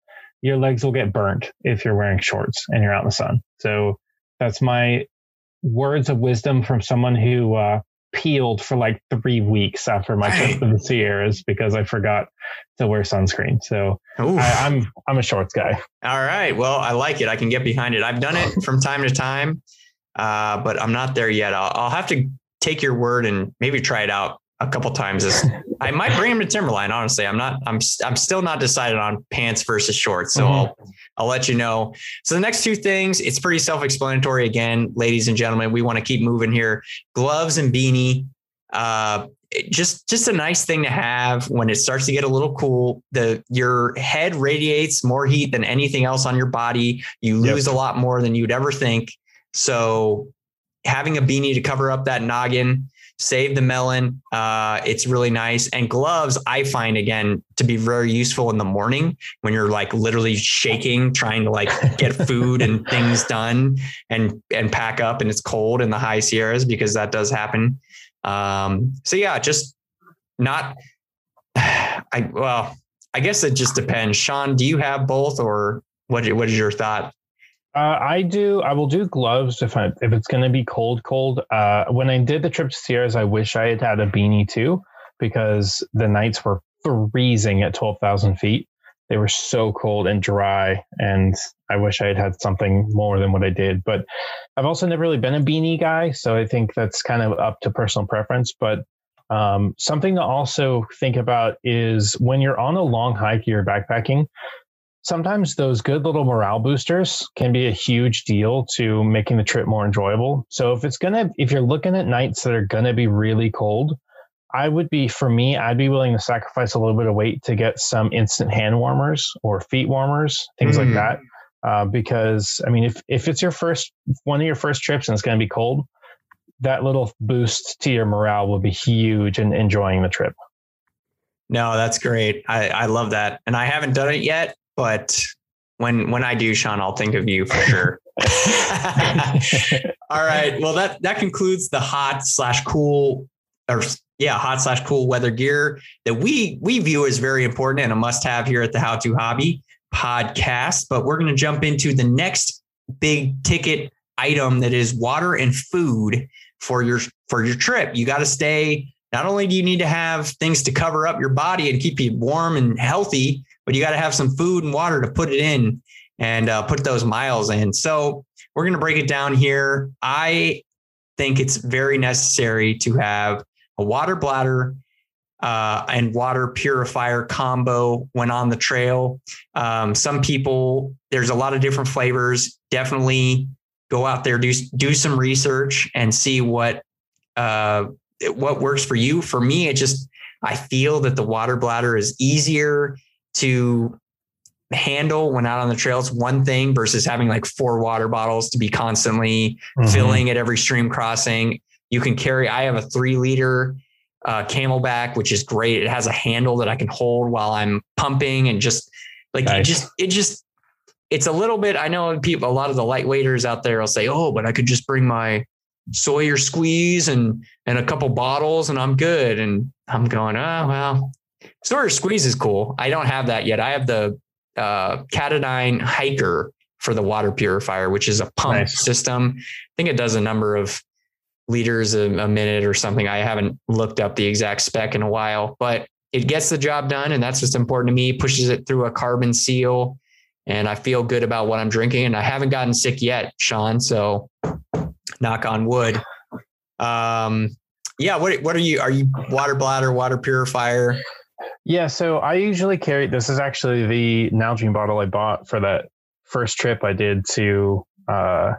Your legs will get burnt if you're wearing shorts and you're out in the sun. So that's my words of wisdom from someone who uh, peeled for like three weeks after my trip to the Sierras because I forgot to wear sunscreen. So I, am I'm, I'm a shorts guy. All right. Well, I like it. I can get behind it. I've done it from time to time, uh, but I'm not there yet. I'll, I'll, have to take your word and maybe try it out a couple times. I might bring him to Timberline. Honestly, I'm not. I'm. I'm still not decided on pants versus shorts. So mm-hmm. I'll. I'll let you know. So the next two things, it's pretty self-explanatory. Again, ladies and gentlemen, we want to keep moving here. Gloves and beanie. Uh, just just a nice thing to have when it starts to get a little cool. The your head radiates more heat than anything else on your body. You lose yep. a lot more than you'd ever think. So having a beanie to cover up that noggin save the melon. Uh, it's really nice. And gloves, I find again to be very useful in the morning when you're like literally shaking, trying to like get food and things done and and pack up and it's cold in the high Sierras because that does happen. Um, so yeah, just not I well, I guess it just depends. Sean, do you have both or what what is your thought? Uh, I do. I will do gloves if I, if it's going to be cold, cold. Uh, when I did the trip to Sierras, I wish I had had a beanie too, because the nights were freezing at twelve thousand feet. They were so cold and dry, and I wish I had had something more than what I did. But I've also never really been a beanie guy, so I think that's kind of up to personal preference. But um, something to also think about is when you're on a long hike, you're backpacking sometimes those good little morale boosters can be a huge deal to making the trip more enjoyable. So if it's gonna, if you're looking at nights that are gonna be really cold, I would be, for me, I'd be willing to sacrifice a little bit of weight to get some instant hand warmers or feet warmers, things mm. like that. Uh, because I mean, if if it's your first one of your first trips and it's going to be cold, that little boost to your morale will be huge in enjoying the trip. No, that's great. I, I love that. And I haven't done it yet but when when I do, Sean, I'll think of you for sure. All right. Well, that that concludes the hot slash cool or yeah, hot slash cool weather gear that we we view as very important and a must have here at the How to Hobby podcast. But we're going to jump into the next big ticket item that is water and food for your for your trip. You got to stay. Not only do you need to have things to cover up your body and keep you warm and healthy, but you got to have some food and water to put it in. and uh, put those miles in. So we're going to break it down here. I think it's very necessary to have a water bladder uh, and water purifier combo when on the trail. Um, some people, there's a lot of different flavors. Definitely go out there, do do some research, and see what uh, what works for you. For me, it just I feel that the water bladder is easier to handle when out on the trail. It's one thing versus having like four water bottles to be constantly mm-hmm. filling at every stream crossing. You can carry. I have a three liter uh, CamelBak, which is great. It has a handle that I can hold while I'm pumping and just like nice. it just it just it's a little bit. I know people, a lot of the lightweighters out there will say, "Oh, but I could just bring my Sawyer squeeze and and a couple bottles and I'm good." And I'm going, "Oh well, Sawyer squeeze is cool. I don't have that yet. I have the uh, Katadyn Hiker for the water purifier, which is a pump nice. system. I think it does a number of liters a, a minute or something. I haven't looked up the exact spec in a while, but it gets the job done. And that's what's important to me. Pushes it through a carbon seal. And I feel good about what I'm drinking. And I haven't gotten sick yet, Sean. So knock on wood. Um, yeah. What, what are you? Are you water bladder, water purifier? Yeah. So I usually carry, this is actually the Nalgene bottle I bought for that first trip I did to, uh,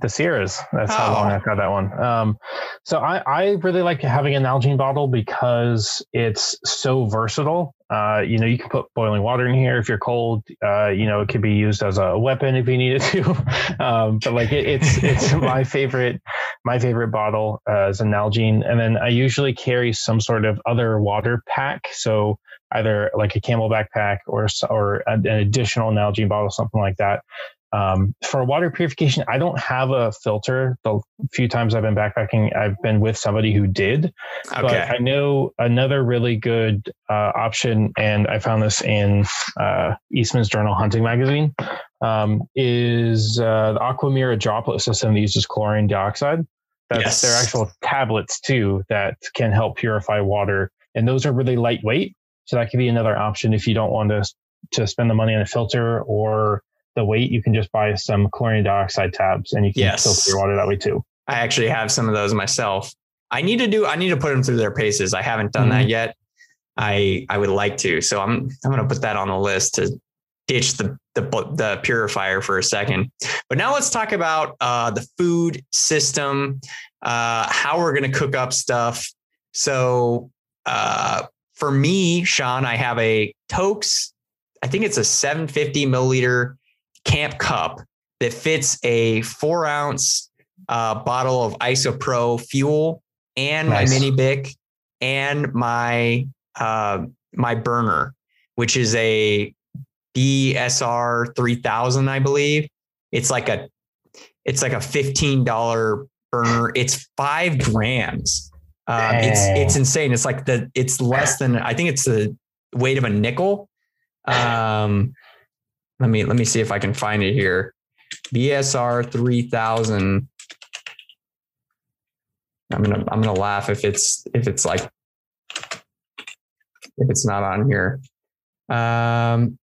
the Sierras. That's oh. how long oh. I've got that one. Um, so I, I really like having an Nalgene bottle because it's so versatile. Uh, you know, you can put boiling water in here if you're cold. Uh, you know, it could be used as a weapon if you needed to. um, but like it, it's it's my favorite my favorite bottle uh, is a Nalgene, and then I usually carry some sort of other water pack. So either like a CamelBak pack or or an additional Nalgene bottle, something like that. Um, for water purification, I don't have a filter. The few times I've been backpacking, I've been with somebody who did. Okay. But I know another really good uh, option, and I found this in uh, Eastman's Journal Hunting Magazine, um, is uh, the Aquamira droplet system that uses chlorine dioxide. That's yes. their actual tablets too that can help purify water, and those are really lightweight. So that could be another option if you don't want to to spend the money on a filter or the weight, you can just buy some chlorine dioxide tabs and you can yes. filter your water that way too. I actually have some of those myself. I need to do, I need to put them through their paces. I haven't done mm-hmm. that yet. I, I would like to. So I'm, I'm going to put that on the list to ditch the, the, the purifier for a second. But now let's talk about uh, the food system, uh, how we're going to cook up stuff. So uh, for me, Sean, I have a Toaks. I think it's a 750 milliliter camp cup that fits a four ounce uh, bottle of isopro fuel and nice. my mini bic and my uh, my burner which is a bsr 3000 i believe. It's like a it's like a $15 burner. It's five grams. Um, it's it's insane. It's like the it's less than i think it's the weight of a nickel. Um let me let me see if I can find it here. BSR 3000. I'm gonna I'm gonna laugh if it's if it's like if it's not on here. Um,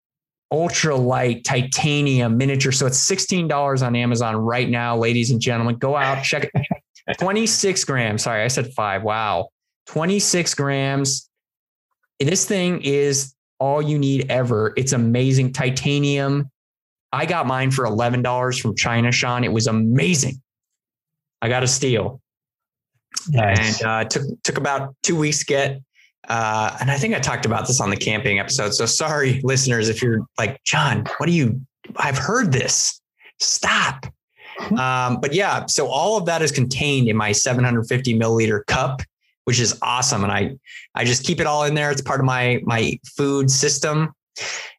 ultra light titanium miniature. So it's $16 on Amazon right now, ladies and gentlemen. Go out, check it. 26 grams. Sorry, I said five. Wow. 26 grams. This thing is all you need ever. It's amazing. Titanium. I got mine for $11 from China, Sean. It was amazing. I got a steal. Nice. And uh, took took about two weeks to get. Uh, and I think I talked about this on the camping episode. So sorry, listeners, if you're like, John, what do you? I've heard this. Stop. Um, but yeah, so all of that is contained in my 750 milliliter cup which is awesome. And I, I just keep it all in there. It's part of my, my food system.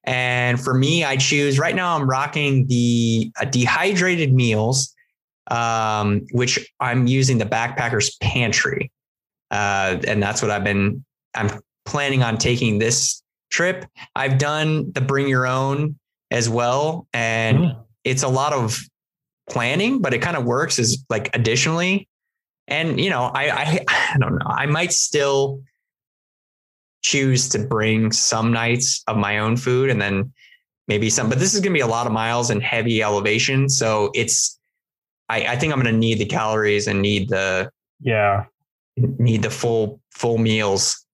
And for me, I choose right now, I'm rocking the uh, dehydrated meals, um, which I'm using the backpacker's pantry. Uh, and that's what I've been, I'm planning on taking this trip. I've done the bring your own as well. And mm. it's a lot of planning, but it kind of works as like additionally and you know, I, I I don't know. I might still choose to bring some nights of my own food and then maybe some, but this is going to be a lot of miles and heavy elevation. So it's, I, I think I'm going to need the calories and need the, yeah, need the full, full meals.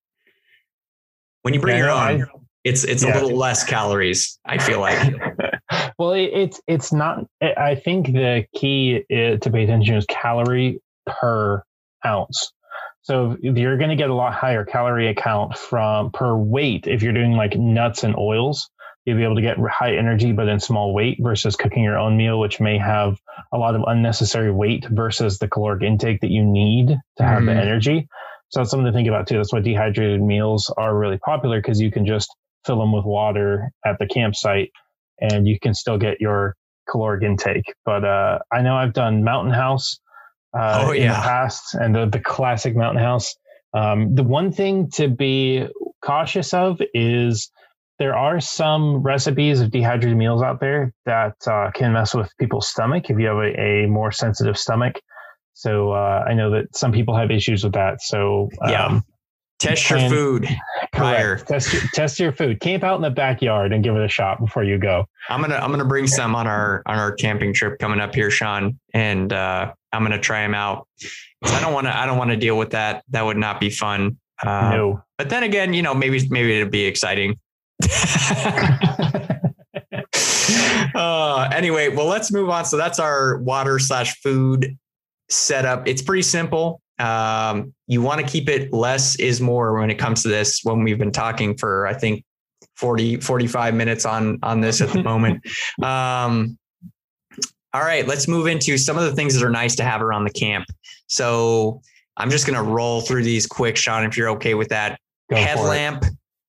When you bring Yeah, your own, I- it's, it's Yeah. a little less calories. I feel like. well, it, it's it's not. I think the key i to pay attention is calorie per ounce. So you're going to get a lot higher calorie account from per weight if you're doing like nuts and oils. You'll be able to get high energy but in small weight versus cooking your own meal, which may have a lot of unnecessary weight versus the caloric intake that you need to have the Mhm. energy. So that's something to think about too. That's why dehydrated meals are really popular because you can just fill them with water at the campsite and you can still get your caloric intake. But uh, I know I've done Mountain House uh, Oh, in the yeah. past and the, the classic Mountain House. Um, the one thing to be cautious of is there are some recipes of dehydrated meals out there that uh, can mess with people's stomach if you have a, a more sensitive stomach. So uh, I know that some people have issues with that. So um, Yeah. Test your food prior. Test test your food. Camp out in the backyard and give it a shot before you go. I'm gonna I'm gonna bring some on our on our camping trip coming up here, Sean, and uh, I'm gonna try them out. I don't want to I don't want to deal with that. That would not be fun. Uh, no. But then again, you know, maybe maybe it'd be exciting. uh, anyway, well, let's move on. So that's our water slash food setup. It's pretty simple. Um, you want to keep it less is more when it comes to this. When we've been talking for, I think 40, 45 minutes on, on this at the moment. Um, all right, let's move into some of the things that are nice to have around the camp. So I'm just going to roll through these quick, Sean, if you're okay with that. Go headlamp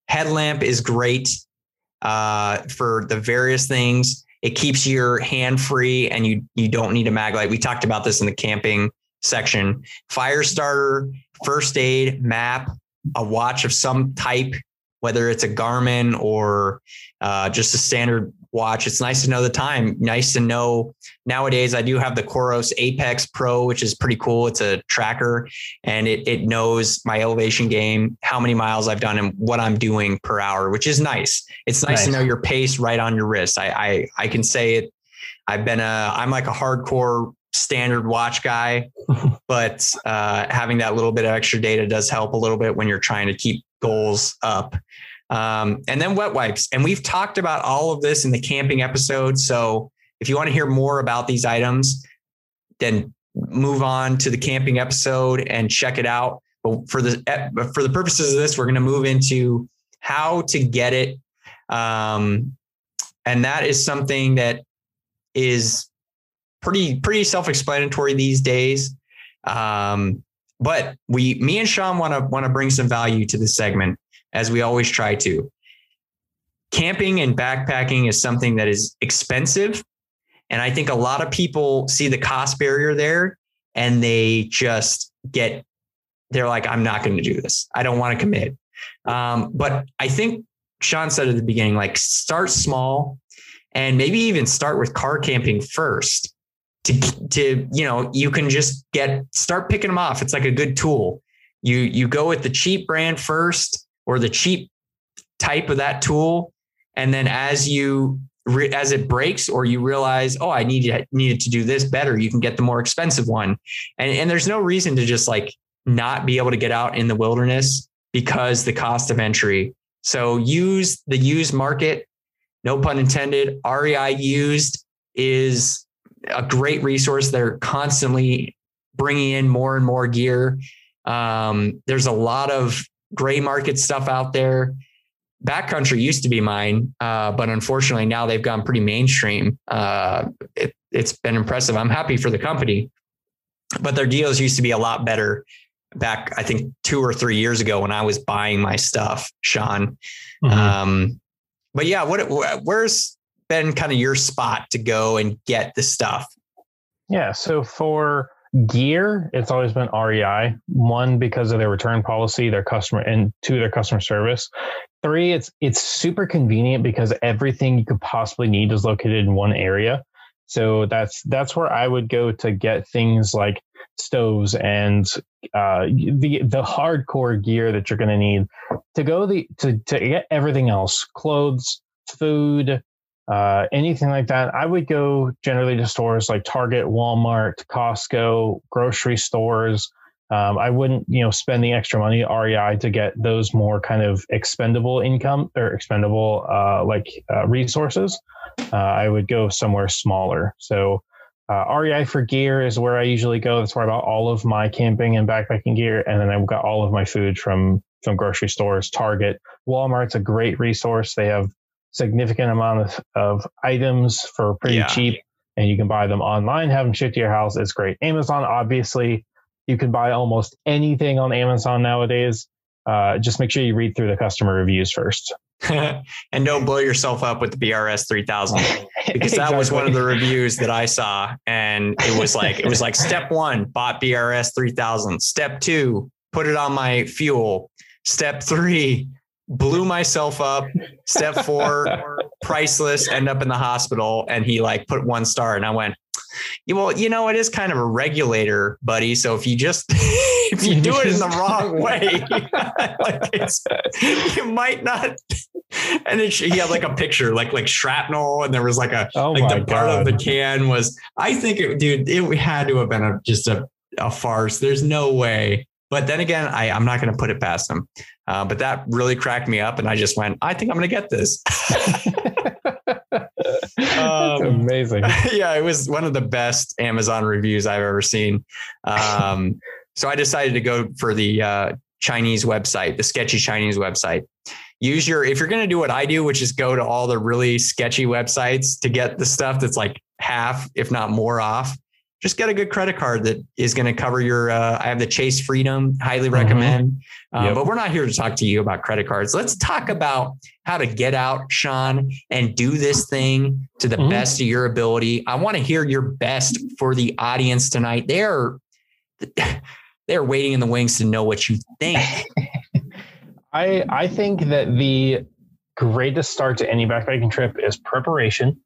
headlamp is great uh, for the various things. It keeps your hand free and you you don't need a mag light. We talked about this in the camping section. Fire starter first aid map a watch of some type whether it's a garmin or uh, just a standard watch it's nice to know the time nice to know nowadays i do have the Coros apex pro which is pretty cool it's a tracker and it, it knows my elevation game, how many miles I've done and what I'm doing per hour, which is nice. It's nice, to know your pace right on your wrist. I, I, I can say it. I've been a, I'm like a hardcore standard watch guy, but uh, having that little bit of extra data does help a little bit when you're trying to keep goals up. Um, and then wet wipes. And we've talked about all of this in the camping episode. So if you want to hear more about these items, then move on to the camping episode and check it out. But for the for the purposes of this, we're going to move into how to get it, um, and that is something that is pretty pretty self-explanatory these days. Um, but we, me and Sean, want to want to bring some value to this segment as we always try to. Camping and backpacking is something that is expensive and I think a lot of people see the cost barrier there and they just get, they're like, I'm not going to do this. I don't want to commit. Um, but I think Sean said at the beginning, like start small and maybe even start with car camping first to, to, you know, you can just get, start picking them off. It's like a good tool. You, you go with the cheap brand first or the cheap type of that tool. And then as you as it breaks or you realize, oh, I need needed to do this better, you can get the more expensive one. And and there's no reason to just like not be able to get out in the wilderness because the cost of entry. So use the used market, no pun intended. REI used is a great resource. They're constantly bringing in more and more gear. Um, there's a lot of gray market stuff out there backcountry used to be mine, uh, but unfortunately now they've gone pretty mainstream. Uh, it, it's been impressive. I'm happy for the company, but their deals used to be a lot better back, I think two or three years ago when I was buying my stuff, Sean. Mhm. Um, but yeah, what, where's been kind of your spot to go and get the stuff? Yeah. So for gear, it's always been REI. One, because of their return policy, their customer, and two, their customer service. Three, it's it's super convenient because everything you could possibly need is located in one area. So that's that's where I would go to get things like stoves and uh, the the hardcore gear that you're going to need to go the to to get everything else, clothes, food, uh, anything like that, I would go generally to stores like Target, Walmart, Costco, grocery stores. Um, I wouldn't, you know, spend the extra money at REI to get those more kind of expendable income or expendable uh, like uh, resources. Uh, I would go somewhere smaller. So uh, REI for gear is where I usually go. That's where I bought all of my camping and backpacking gear, and then I've got all of my food from from grocery stores. Target, Walmart's a great resource. They have significant amount of, of items for pretty yeah. cheap, and you can buy them online, have them shipped to your house. It's great. Amazon, obviously, you can buy almost anything on Amazon nowadays. Uh, just make sure you read through the customer reviews first. and don't blow yourself up with the BRS 3000 because that was one of the reviews that I saw. And it was like, it was like step one, bought BRS 3000. Step two, put it on my fuel. Step three, blew myself up. Step four, priceless, end up in the hospital. And he like put one star. And I went, well, you know, it is kind of a regulator, buddy. So if you just if you do it in the wrong way, like it's you might not. And it, he had like a picture, like like shrapnel, and there was like a oh like the part of the can was. I think it, dude, it had to have been a just a a farce. There's no way. But then again, I, I'm not going to put it past him. Uh, but that really cracked me up, and I just went, I think I'm going to get this. um, amazing. Yeah, it was one of the best Amazon reviews I've ever seen. Um, so I decided to go for the uh, Chinese website, the sketchy Chinese website. Use your, if you're going to do what I do, which is go to all the really sketchy websites to get the stuff that's like half, if not more off, just get a good credit card that is going to cover your. Uh, I have the Chase Freedom, highly mm-hmm. recommend. Mm-hmm. Uh, yep. But we're not here to talk to you about credit cards. Let's talk about how to get out, Sean, and do this thing to the mm-hmm. best of your ability. I want to hear your best for the audience tonight. They're they're waiting in the wings to know what you think. I I think that the greatest start to any backpacking trip is preparation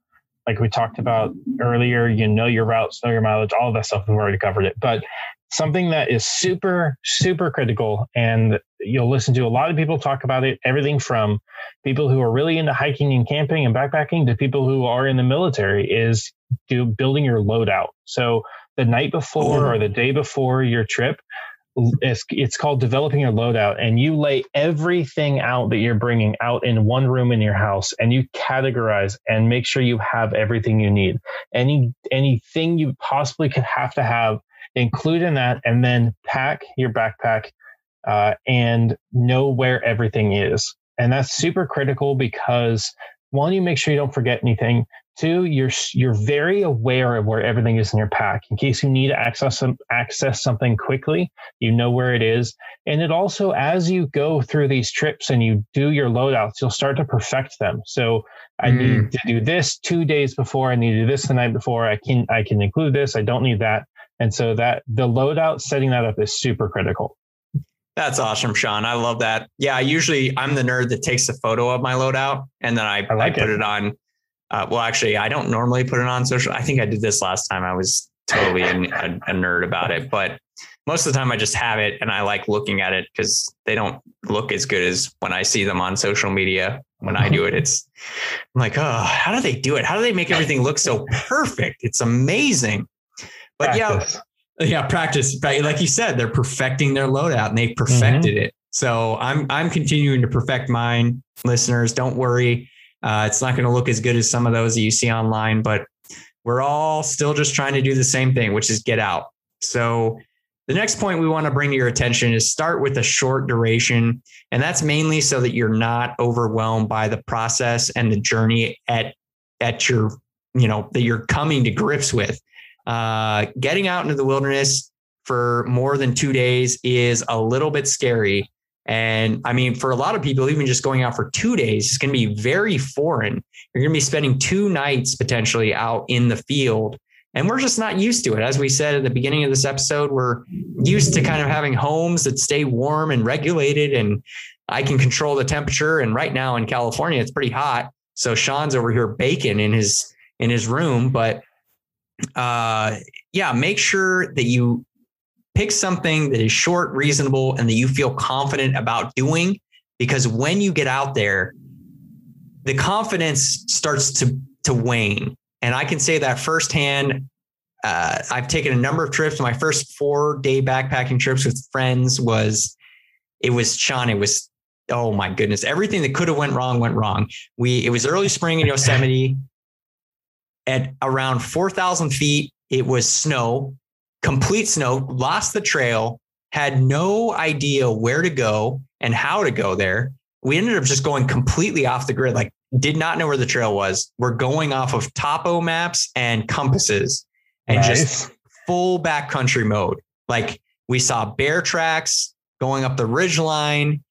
like we talked about earlier, you know your routes, know your mileage, all of that stuff. We've already covered it. But something that is super, super critical, and you'll listen to a lot of people talk about it, everything from people who are really into hiking and camping and backpacking to people who are in the military, is do building your loadout. So the night before mm-hmm. or the day before your trip, it's, it's called developing your loadout and you lay everything out that you're bringing out in one room in your house and you categorize and make sure you have everything you need. Any anything you possibly could have to have include in that and then pack your backpack uh, and know where everything is. And that's super critical because one you make sure you don't forget anything Two, you're you're very aware of where everything is in your pack in case you need to access some, access something quickly. You know where it is, and it also as you go through these trips and you do your loadouts, you'll start to perfect them. So I mm. need to do this two days before. I need to do this the night before. I can I can include this. I don't need that, and so that the loadout setting that up is super critical. That's awesome, Sean. I love that. Yeah, usually I'm the nerd that takes a photo of my loadout and then I, I, like I put it. it on uh, well, actually, I don't normally put it on social. I think I did this last time. I was totally a, a nerd about it, but most of the time I just have it and I like looking at it because they don't look as good as when I see them on social media. When I do it, it's I'm like, oh, how do they do it? How do they make everything look so perfect? It's amazing. But practice. yeah, yeah, practice. Like you said, they're perfecting their loadout and they perfected mm-hmm. it. So I'm I'm continuing to perfect mine. Listeners, don't worry. Uh, it's not going to look as good as some of those that you see online, but we're all still just trying to do the same thing, which is get out. So the next point we want to bring to your attention is start with a short duration. And that's mainly so that you're not overwhelmed by the process and the journey at, at your, you know, that you're coming to grips with. Uh, getting out into the wilderness for more than two days is a little bit scary. And I mean, for a lot of people, even just going out for two days is going to be very foreign. You're going to be spending two nights potentially out in the field. And we're just not used to it. As we said at the beginning of this episode, we're used to kind of having homes that stay warm and regulated, and I can control the temperature. And right now in California, it's pretty hot. So Sean's over here baking in his in his room. But uh, yeah, make sure that you pick something that is short, reasonable, and that you feel confident about doing. Because when you get out there, the confidence starts to to wane. And I can say that firsthand. Uh, I've taken a number of trips. My first four day backpacking trips with friends was, it was Sean. It was, oh my goodness, everything that could have went wrong went wrong. We, it was early spring in Yosemite. At around 4,000 feet, it was snow, complete snow, lost the trail, had no idea where to go and how to go there. We ended up just going completely off the grid, like did not know where the trail was. We're going off of topo maps and compasses and nice. just full backcountry mode. Like we saw bear tracks going up the ridge line,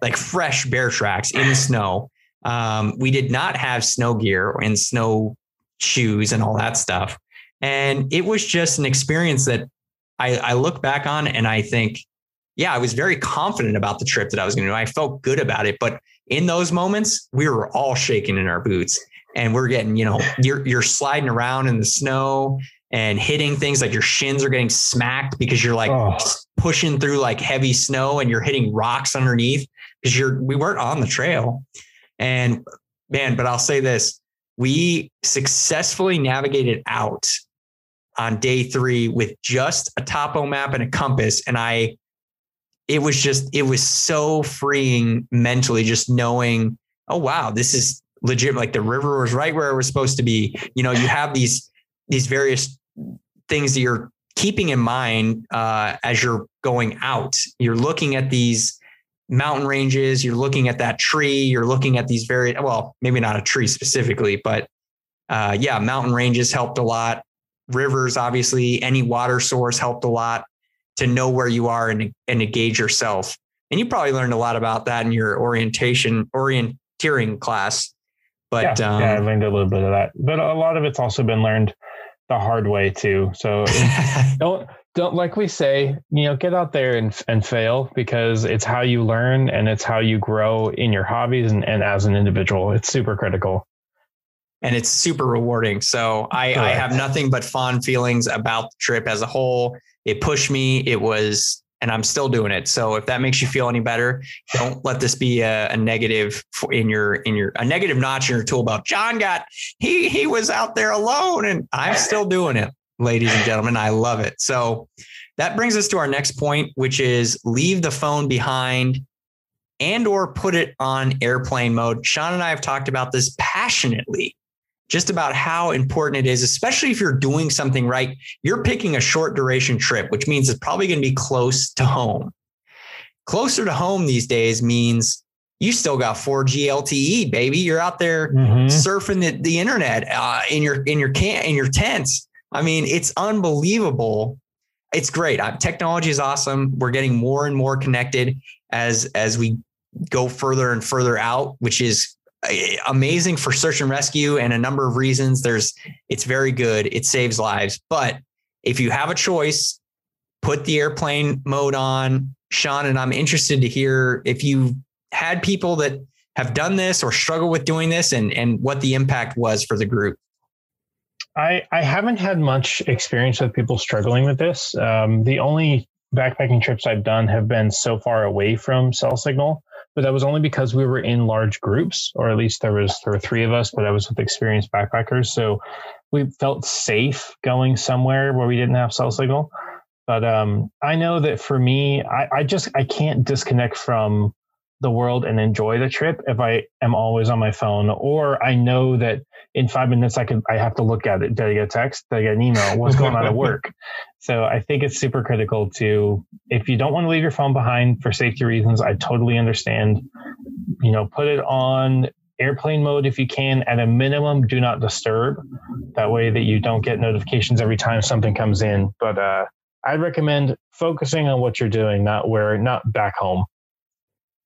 like fresh bear tracks in the snow. Um, we did not have snow gear and snow shoes and all that stuff. And it was just an experience that I, I look back on and I think, yeah, I was very confident about the trip that I was going to do. I felt good about it. But in those moments, we were all shaking in our boots and we're getting, you know, you're, you're sliding around in the snow and hitting things like your shins are getting smacked because you're like oh. pushing through like heavy snow and you're hitting rocks underneath because you're, we weren't on the trail. And man, but I'll say this, we successfully navigated out on day three with just a topo map and a compass. And I, it was just, it was so freeing mentally, just knowing, oh, wow, this is legit. Like the river was right where it was supposed to be. You know, you have these, these various things that you're keeping in mind uh, as you're going out. You're looking at these mountain ranges, you're looking at that tree, you're looking at these very, well, maybe not a tree specifically, but uh, yeah, mountain ranges helped a lot rivers, obviously, any water source helped a lot to know where you are and, and to gauge yourself. And you probably learned a lot about that in your orientation, orienteering class. But yeah, um, yeah, I learned a little bit of that. But a lot of it's also been learned the hard way too. So don't don't like we say, you know, get out there and and fail because it's how you learn and it's how you grow in your hobbies and, and as an individual. It's super critical and it's super rewarding. So I, I, have nothing but fond feelings about the trip as a whole. It pushed me. It was, and I'm still doing it. So if that makes you feel any better, don't let this be a, a negative in your in your a negative notch in your tool belt. John got he he was out there alone, and I'm still doing it, ladies and gentlemen. I love it. So that brings us to our next point, which is leave the phone behind and or put it on airplane mode. Sean and I have talked about this passionately just about how important it is, especially if you're doing something right. You're picking a short duration trip, which means it's probably going to be close to home. Closer to home these days means you still got 4G LTE, baby. You're out there mm-hmm. surfing the, the internet uh, in your in your can in your tents. I mean, it's unbelievable. It's great. Uh, technology is awesome. We're getting more and more connected as as we go further and further out, which is amazing for search and rescue and a number of reasons. There's it's very good. It saves lives. But if you have a choice, put the airplane mode on. Sean, and I'm interested to hear if you had people that have done this or struggle with doing this and, and what the impact was for the group. I, I haven't had much experience with people struggling with this. Um, the only backpacking trips I've done have been so far away from cell signal but that was only because we were in large groups, or at least there was there were three of us, but I was with experienced backpackers, so we felt safe going somewhere where we didn't have cell signal. But um, I know that for me, I, I just I can't disconnect from the world and enjoy the trip if I am always on my phone, or I know that in five minutes I could I have to look at it. Did I get a text? Did I get an email? What's going on at work? So I think it's super critical to if you don't want to leave your phone behind for safety reasons, I totally understand. You know, put it on airplane mode if you can. At a minimum, do not disturb. That way that you don't get notifications every time something comes in. But uh, I'd recommend focusing on what you're doing, not where not back home.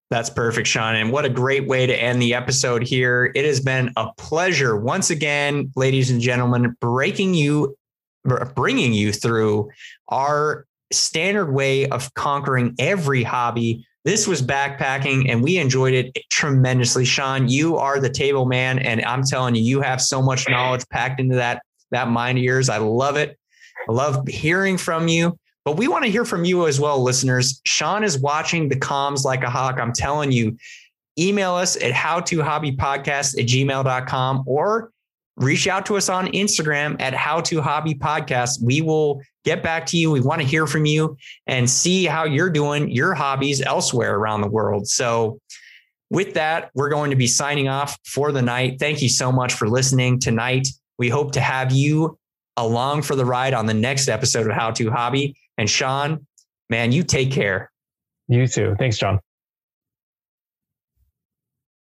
That's perfect, Sean. And what a great way to end the episode here. It has been a pleasure once again, ladies and gentlemen, breaking you, bringing you through our standard way of conquering every hobby. This was backpacking and we enjoyed it tremendously. Sean, you are the table man. And I'm telling you, you have so much knowledge packed into that, that mind of yours. I love it. I love hearing from you. But we want to hear from you as well, listeners. Sean is watching the comms like a hawk. I'm telling you, email us at howtohobbypodcast at gmail.com or reach out to us on Instagram at How to Hobby Podcast. We will get back to you. We want to hear from you and see how you're doing your hobbies elsewhere around the world. So, with that, we're going to be signing off for the night. Thank you so much for listening tonight. We hope to have you along for the ride on the next episode of How to Hobby. And Sean, man, you take care. You too. Thanks, John.